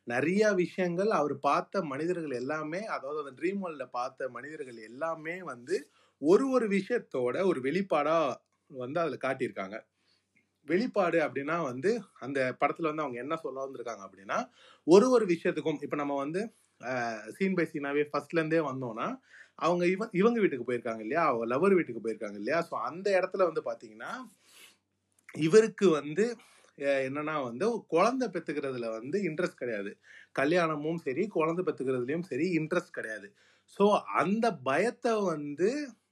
நிறைய விஷயங்கள் அவர் பார்த்த மனிதர்கள் எல்லாமே அதாவது அந்த ட்ரீம் வேர்ல்டில் பார்த்த மனிதர்கள் எல்லாமே வந்து ஒரு ஒரு விஷயத்தோட ஒரு வெளிப்பாடா வந்து அதில் காட்டியிருக்காங்க. வெளிப்பாடு அப்படின்னா வந்து அந்த படத்துல வந்து அவங்க என்ன சொல்ல வந்திருக்காங்க அப்படின்னா ஒரு ஒரு விஷயத்துக்கும் இப்ப நம்ம வந்து சீன் பை சீனாவே ஃபர்ஸ்ட்ல இருந்தே வந்தோம்னா அவங்க இவ இவங்க வீட்டுக்கு போயிருக்காங்க இல்லையா? அவங்க லவர் வீட்டுக்கு போயிருக்காங்க இல்லையா? ஸோ அந்த இடத்துல வந்து பாத்தீங்கன்னா இவருக்கு வந்து என்னன்னா வந்து குழந்தை பெத்துக்கிறதுல வந்து இன்ட்ரெஸ்ட் கிடையாது. கல்யாணமும் சரி குழந்தை பெற்றுக்கிறதுலையும் சரி இன்ட்ரெஸ்ட் கிடையாது. ஸோ அந்த பயத்தை வந்து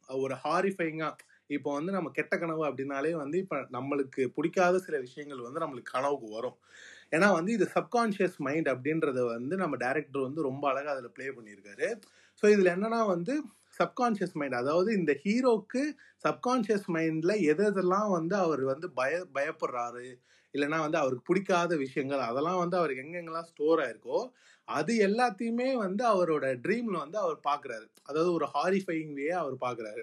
ஒரு ஹாரிஃபைங்கா இப்போ வந்து நம்ம கெட்ட கனவு அப்படின்னாலே வந்து இப்போ நம்மளுக்கு பிடிக்காத சில விஷயங்கள் வந்து நம்மளுக்கு கனவுக்கு வரும். ஏன்னா வந்து இது சப்கான்ஷியஸ் மைண்ட் அப்படின்றத வந்து நம்ம டேரக்டர் வந்து ரொம்ப அழகாக அதில் ப்ளே பண்ணியிருக்காரு. ஸோ இதில் என்னன்னா வந்து சப்கான்ஷியஸ் மைண்ட் அதாவது இந்த ஹீரோக்கு சப்கான்ஷியஸ் மைண்டில் எது எதெல்லாம் வந்து அவர் வந்து பய பயப்படுறாரு இல்லைன்னா வந்து அவருக்கு பிடிக்காத விஷயங்கள் அதெல்லாம் வந்து அவருக்கு எங்கெங்கெல்லாம் ஸ்டோர் ஆயிருக்கோ அது எல்லாத்தையுமே வந்து அவரோட ட்ரீம்ல வந்து அவர் பார்க்குறாரு அதாவது ஒரு ஹாரிஃபைங் வே அவர் பார்க்குறாரு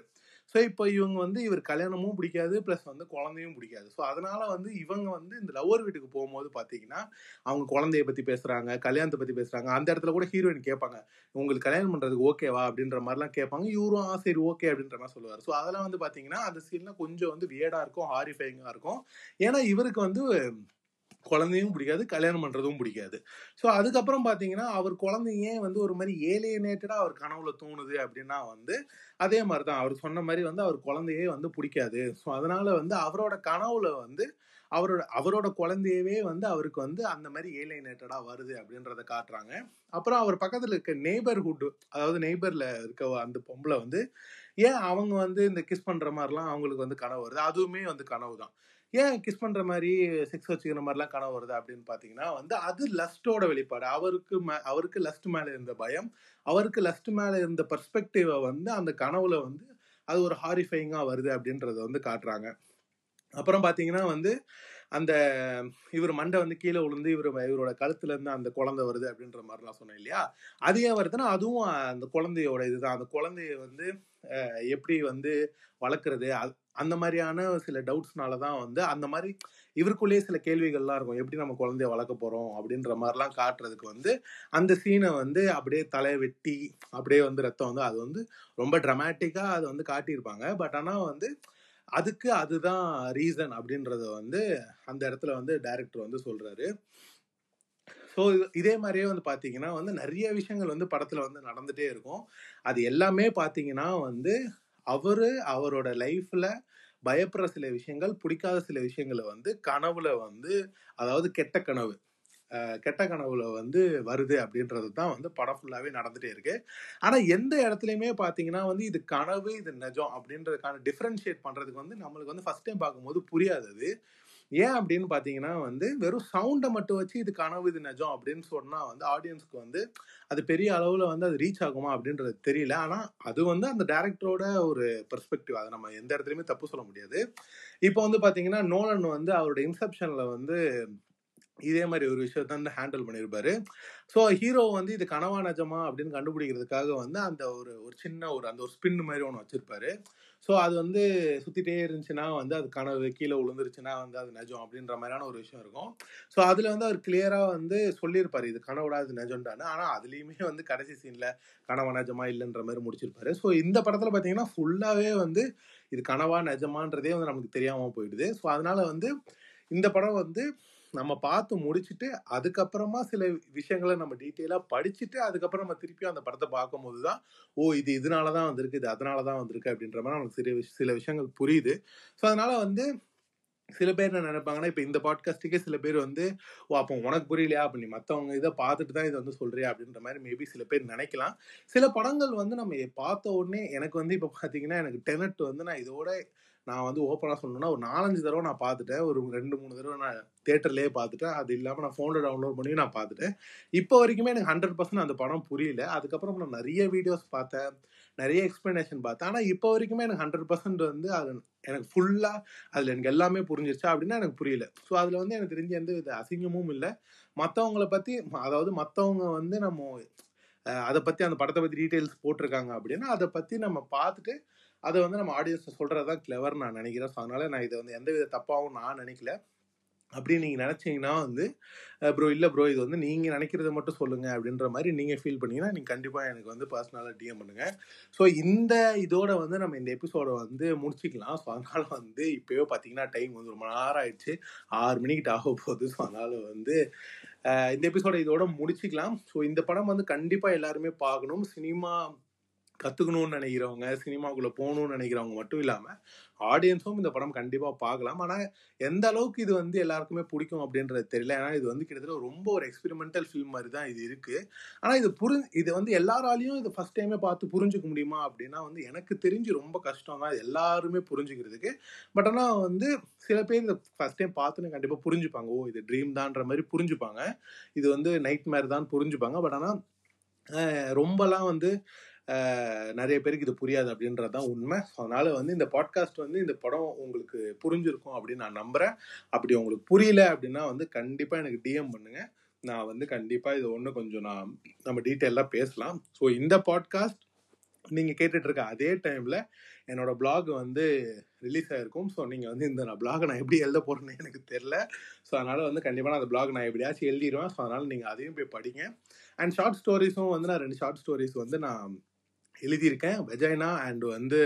ஸோ இப்போ இவங்க வந்து இவர் கல்யாணமும் பிடிக்காது ப்ளஸ் வந்து குழந்தையும் பிடிக்காது. ஸோ அதனால வந்து இவங்க வந்து இந்த லவ்வர் வீட்டுக்கு போகும்போது பார்த்தீங்கன்னா அவங்க குழந்தைய பற்றி பேசுகிறாங்க கல்யாணத்தை பற்றி பேசுகிறாங்க அந்த இடத்துல கூட ஹீரோயின் கேட்பாங்க உங்களுக்கு கல்யாணம் பண்ணுறதுக்கு ஓகேவா அப்படின்ற மாதிரிலாம் கேட்பாங்க. இவரும் ஆ சரி ஓகே அப்படின்ற மாதிரி சொல்லுவார். ஸோ அதெல்லாம் வந்து பார்த்தீங்கன்னா அந்த சீன்லாம் கொஞ்சம் வந்து வியடாக இருக்கும் ஹாரிஃபைங்காக இருக்கும். ஏன்னா இவருக்கு வந்து குழந்தையும் பிடிக்காது கல்யாணம் பண்ணுறதும் பிடிக்காது. ஸோ அதுக்கப்புறம் பார்த்தீங்கன்னா அவர் குழந்தைங்க வந்து ஒரு மாதிரி ஏலியனேட்டடாக அவர் கனவுல தோணுது அப்படின்னா வந்து அதே மாதிரி தான் அவர் சொன்ன மாதிரி வந்து அவர் குழந்தையே வந்து பிடிக்காது. ஸோ அதனால வந்து அவரோட கனவுல வந்து அவரோட அவரோட குழந்தையவே வந்து அவருக்கு வந்து அந்த மாதிரி ஏலியனேட்டடாக வருது அப்படின்றத காட்டுறாங்க. அப்புறம் அவர் பக்கத்தில் இருக்க நெய்பர்ஹுட் அதாவது நெய்பரில் இருக்க அந்த பொம்பளை வந்து ஏன் அவங்க வந்து இந்த கிஸ் பண்ணுற மாதிரிலாம் அவங்களுக்கு வந்து கனவு வருது? அதுவுமே வந்து கனவு தான் ஏன் கிஸ் பண்ற மாதிரி செக்ஸ் வச்சுக்கிற மாதிரிலாம் கனவு வருது அப்படின்னு பாத்தீங்கன்னா வந்து அது லஸ்டோட வெளிப்பாடு. அவருக்கு மே- அவருக்கு லஸ்ட் மேல இருந்த பயம் அவருக்கு லஸ்ட் மேல இருந்த பர்ஸ்பெக்டிவை வந்து அந்த கனவுல வந்து அது ஒரு ஹாரிஃபைங்கா வருது அப்படின்றத வந்து காட்டுறாங்க. அப்புறம் பாத்தீங்கன்னா வந்து அந்த இவர் மண்டை வந்து கீழே விழுந்து இவர் இவரோட கழுத்துல இருந்து அந்த குழந்தை வருது அப்படின்ற மாதிரிலாம் சொன்னேன் இல்லையா? அது ஏன் வருதுன்னா அதுவும் அந்த குழந்தையோட இதுதான். அந்த குழந்தைய வந்து எப்படி வந்து வளர்க்குறது அது- அந்த மாதிரியான சில டவுட்ஸ்னால தான் வந்து அந்த மாதிரி இவருக்குள்ளேயே சில கேள்விகள்லாம் இருக்கும். எப்படி நம்ம குழந்தைய வளர்க்க போகிறோம் அப்படின்ற மாதிரிலாம் காட்டுறதுக்கு வந்து அந்த சீனை வந்து அப்படியே தலையை வெட்டி அப்படியே வந்து ரத்தம் வந்து அது வந்து ரொம்ப ட்ரமேட்டிக்காக அது வந்து காட்டியிருப்பாங்க. பட் ஆனால் வந்து அதுக்கு அதுதான் ரீசன் அப்படின்றத வந்து அந்த இடத்துல வந்து டைரக்டர் வந்து சொல்கிறாரு ஸோ இதே மாதிரியே வந்து பார்த்தீங்கன்னா வந்து நிறைய விஷயங்கள் வந்து படத்தில் வந்து நடந்துகிட்டே இருக்கும். அது எல்லாமே பார்த்தீங்கன்னா வந்து அவரு அவரோட லைஃப்ல பயப்படுற சில விஷயங்கள் பிடிக்காத சில விஷயங்களை வந்து கனவுல வந்து அதாவது கெட்ட கனவு கெட்ட கனவுல வந்து வருது அப்படின்றது தான் வந்து படம் ஃபுல்லாவே நடந்துட்டே இருக்கு. ஆனா எந்த இடத்துலயுமே பாத்தீங்கன்னா வந்து இது கனவு இது நிஜம் அப்படின்றதுக்கான டிஃபரன்ஷியேட் பண்றதுக்கு வந்து நம்மளுக்கு வந்து ஃபர்ஸ்ட் டைம் பார்க்கும்போது புரியாது ஏன் அப்படின்னு பார்த்தீங்கன்னா வந்து வெறும் சவுண்டை மட்டும் வச்சு இது கனவு இது நிஜம் அப்படின்னு சொன்னால் வந்து ஆடியன்ஸ்க்கு வந்து அது பெரிய அளவில் வந்து அது ரீச் ஆகுமா அப்படின்றது தெரியல. ஆனால் அது வந்து அந்த டேரக்டரோட ஒரு பெர்ஸ்பெக்டிவ் அதை நம்ம எந்த இடத்துலையுமே தப்பு சொல்ல முடியாது. இப்போ வந்து பார்த்தீங்கன்னா நோலன் வந்து அவரோட இன்செப்ஷனில் வந்து இதே மாதிரி ஒரு விஷயத்த வந்து ஹேண்டில் பண்ணியிருப்பாரு. ஸோ ஹீரோ வந்து இது கனவா நிஜமா அப்படின்னு கண்டுபிடிக்கிறதுக்காக வந்து அந்த ஒரு ஒரு சின்ன ஒரு அந்த ஒரு ஸ்பின் மாதிரி ஒன்று வச்சிருப்பாரு. ஸோ அது வந்து சுற்றிட்டே இருந்துச்சுன்னா வந்து அது கனவு கீழே விழுந்துருச்சுன்னா வந்து அது நிஜம் அப்படின்ற மாதிரியான ஒரு விஷயம் இருக்கும். ஸோ அதில் வந்து அவர் கிளியராக வந்து சொல்லியிருப்பார் இது கனவுடா அது நிஜம்டான்னு. ஆனால் அதுலேயுமே வந்து கடைசி சீனில் கனவா நிஜமா இல்லைன்ற மாதிரி முடிச்சிருப்பாரு. ஸோ இந்த படத்தில் பார்த்தீங்கன்னா ஃபுல்லாகவே வந்து இது கனவா நிஜமான்றதே வந்து நமக்கு தெரியாமல் போயிடுது. ஸோ அதனால வந்து இந்த படம் வந்து நம்ம பார்த்து முடிச்சுட்டு அதுக்கப்புறமா சில விஷயங்களை நம்ம டீட்டெயிலாக படிச்சுட்டு அதுக்கப்புறம் நம்ம திருப்பியும் அந்த படத்தை பார்க்கும்போது தான் ஓ இது இதனால தான் வந்திருக்கு இது அதனால தான் வந்திருக்கு அப்படின்ற மாதிரி நமக்கு சில விஷ- சில விஷயங்கள் புரியுது. ஸோ அதனால வந்து சில பேர் என்ன நினைப்பாங்கன்னா இப்போ இந்த பாட்காஸ்ட்டுக்கே சில பேர் வந்து ஓ அப்போ உனக்கு புரியலையா? அப்போ நீ மற்றவங்க இதை பார்த்துட்டு தான் இதை வந்து சொல்கிறியா அப்படின்ற மாதிரி மேபி சில பேர் நினைக்கலாம். சில படங்கள் வந்து நம்ம பார்த்த உடனே எனக்கு வந்து இப்போ பார்த்தீங்கன்னா எனக்கு டெனட் வந்து நான் இதோட நான் வந்து ஓப்பனாக சொல்லணும்னா ஒரு நாலஞ்சு தடவை நான் பார்த்துட்டேன். ஒரு ரெண்டு மூணு தடவை நான் தேட்டர்லேயே பார்த்துட்டேன். அது இல்லாமல் நான் ஃபோனில் டவுன்லோட் பண்ணி நான் பார்த்துட்டேன். இப்போ வரைக்குமே எனக்கு ஹண்ட்ரட் பர்சன்ட் அந்த படம் புரியல. அதுக்கப்புறம் நான் நிறைய வீடியோஸ் பார்த்தேன். நிறைய எக்ஸ்ப்ளனேஷன் பார்த்தேன். ஆனால் இப்போ வரைக்குமே எனக்கு ஹண்ட்ரட் பர்சன்ட் வந்து அது எனக்கு ஃபுல்லாக அதில் எனக்கு எல்லாமே புரிஞ்சிருச்சா அப்படின்னா எனக்கு புரியல. ஸோ அதில் வந்து எனக்கு தெரிஞ்ச எந்த வித அசிங்கமும் இல்லை. மற்றவங்கள பற்றி அதாவது மற்றவங்க வந்து நம்ம அதை பற்றி அந்த படத்தை பற்றி டீட்டெயில்ஸ் போட்டிருக்காங்க அப்படின்னா அதை பற்றி நம்ம பார்த்துட்டு அதை வந்து நம்ம ஆடியன்ஸ் சொல்கிறது தான் கிளவர் நான் நினைக்கிறேன். ஸோ அதனால் நான் இதை வந்து எந்த வித தப்பாகவும் நான் நினைக்கல. அப்படின்னு நீங்கள் நினச்சிங்கன்னா வந்து ப்ரோ இல்லை ப்ரோ இது வந்து நீங்கள் நினைக்கிறத மட்டும் சொல்லுங்கள் அப்படின்ற மாதிரி நீங்கள் ஃபீல் பண்ணிங்கன்னா நீங்கள் கண்டிப்பாக எனக்கு வந்து பர்சனலாக டிஎம் பண்ணுங்கள் ஸோ இந்த இதோட வந்து நம்ம இந்த எபிசோடை வந்து முடிச்சிக்கலாம். ஸோ அதனால் வந்து இப்போயோ பார்த்தீங்கன்னா டைம் வந்து ரொம்ப நேரம் ஆயிடுச்சு. ஆறு மணிக்கிட்ட ஆக போகுது. ஸோ அதனால் வந்து இந்த எபிசோட இதோட முடிச்சிக்கலாம். ஸோ இந்த படம் வந்து கண்டிப்பாக எல்லாருமே பார்க்கணும். சினிமா கற்றுக்கணும்னு நினைக்கிறவங்க சினிமாக்குள்ளே போகணும்னு நினைக்கிறவங்க மட்டும் இல்லாமல் ஆடியன்ஸும் இந்த படம் கண்டிப்பாக பார்க்கலாம். ஆனால் எந்த அளவுக்கு இது வந்து எல்லாருக்குமே பிடிக்கும் அப்படின்றது தெரியல. ஏன்னா இது வந்து கிட்டத்தட்ட ரொம்ப ஒரு எக்ஸ்பெரிமெண்டல் ஃபில்ம் மாதிரி தான் இது இருக்குது ஆனால் இது புரி இது வந்து எல்லாராலையும் இது ஃபஸ்ட் டைமே பார்த்து புரிஞ்சுக்க முடியுமா அப்படின்னா வந்து எனக்கு தெரிஞ்சு ரொம்ப கஷ்டம் தான். எல்லாருமே புரிஞ்சுக்கிறதுக்கு. பட் ஆனால் வந்து சில பேர் இதை ஃபஸ்ட் டைம் பார்த்துன்னு கண்டிப்பாக புரிஞ்சுப்பாங்க. ஓ இது ட்ரீம் தான்ற மாதிரி புரிஞ்சுப்பாங்க. இது வந்து நைட் மேர் தான் புரிஞ்சுப்பாங்க. பட் ஆனால் ரொம்பலாம் வந்து நிறைய பேருக்கு இது புரியாது அப்படின்றது தான் உண்மை. ஸோ அதனால வந்து இந்த பாட்காஸ்ட் வந்து இந்த படம் உங்களுக்கு புரிஞ்சிருக்கும் அப்படின்னு நான் நம்புறேன். அப்படி உங்களுக்கு புரியல அப்படின்னா வந்து கண்டிப்பாக எனக்கு டிஎம் பண்ணுங்க. நான் வந்து கண்டிப்பாக இது ஒன்று கொஞ்சம் நான் நம்ம டீட்டெயிலாக பேசலாம். ஸோ இந்த பாட்காஸ்ட் நீங்கள் கேட்டுட்டு இருக்க அதே டைமில் என்னோட பிளாக் வந்து ரிலீஸ் ஆயிருக்கும். ஸோ நீங்கள் வந்து இந்த நான் பிளாக் நான் எப்படி எழுத போகிறேன்னு எனக்கு தெரில ஸோ அதனால் வந்து கண்டிப்பாக நான் அந்த பிளாக் நான் எப்படியாச்சும் எழுதிடுவேன். ஸோ அதனால் நீங்கள் அதையும் போய் படிங்க. அண்ட் ஷார்ட் ஸ்டோரிஸும் வந்து நான் ரெண்டு ஷார்ட் ஸ்டோரிஸ் வந்து நான் எழுதியிருக்கேன். வெஜைனா அண்ட் வந்து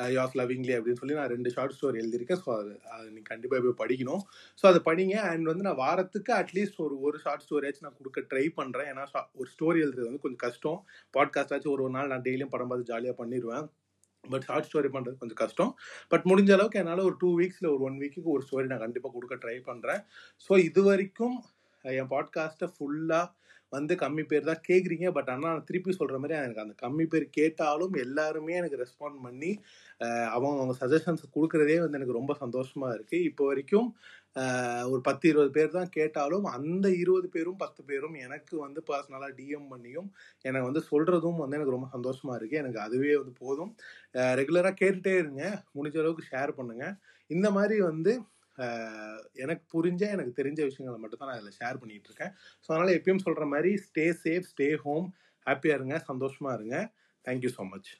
uh, யாஸ் லவ்விங்லி அப்படின்னு சொல்லி நான் ரெண்டு ஷார்ட் ஸ்டோரி எழுதியிருக்கேன். ஸோ அது அது நீங்கள் கண்டிப்பாக போய் படிக்கணும். ஸோ அதை படிங்க. அண்ட் வந்து நான் வாரத்துக்கு அட்லீஸ்ட் ஒரு ஒரு ஷார்ட் ஸ்டோரியாச்சும் நான் கொடுக்க ட்ரை பண்ணுறேன் ஏன்னா ஒரு ஸ்டோரி எழுதுறது வந்து கொஞ்சம் கஷ்டம். பாட்காஸ்டாச்சும் ஒரு ஒரு நாள் நான் டெய்லியும் படம் பார்த்து ஜாலியாக பண்ணிடுவேன் பட் ஷார்ட் ஸ்டோரி பண்ணுறது கொஞ்சம் கஷ்டம். பட் முடிஞ்ச அளவுக்கு என்னால் ஒரு டூ வீக்ஸில் ஒரு ஒன் வீக்குக்கு ஒரு ஸ்டோரி நான் கண்டிப்பாக கொடுக்க ட்ரை பண்ணுறேன் ஸோ இது வரைக்கும் என் பாட்காஸ்ட்டை ஃபுல்லாக வந்து கம்மி பேர் தான் கேட்குறீங்க பட் ஆனால் நான் திருப்பி சொல்கிற மாதிரி எனக்கு அந்த கம்மி பேர் கேட்டாலும் எல்லாருமே எனக்கு ரெஸ்பாண்ட் பண்ணி அவங்க அவங்க சஜஷன்ஸ் கொடுக்குறதே வந்து எனக்கு ரொம்ப சந்தோஷமாக இருக்குது இப்போ வரைக்கும் ஒரு பத்து இருபது பேர் தான் கேட்டாலும் அந்த இருபது பேரும் பத்து பேரும் எனக்கு வந்து பர்சனலாக டிஎம் பண்ணியும் எனக்கு வந்து சொல்கிறதும் வந்து எனக்கு ரொம்ப சந்தோஷமாக இருக்குது எனக்கு அதுவே வந்து போதும். ரெகுலராக கேட்டுகிட்டே இருங்க. முடிஞ்ச அளவுக்கு ஷேர் பண்ணுங்கள் இந்த மாதிரி வந்து எனக்கு புரிஞ்ச எனக்கு தெரிஞ்ச விஷயங்களை மட்டும் தான் நான் அதில் ஷேர் பண்ணிகிட்டு இருக்கேன் ஸோ அதனால் எப்பயும் சொல்கிற மாதிரி ஸ்டே சேஃப் ஸ்டே ஹோம் ஹாப்பியாக இருங்க சந்தோஷமாக இருங்க. Thank you so much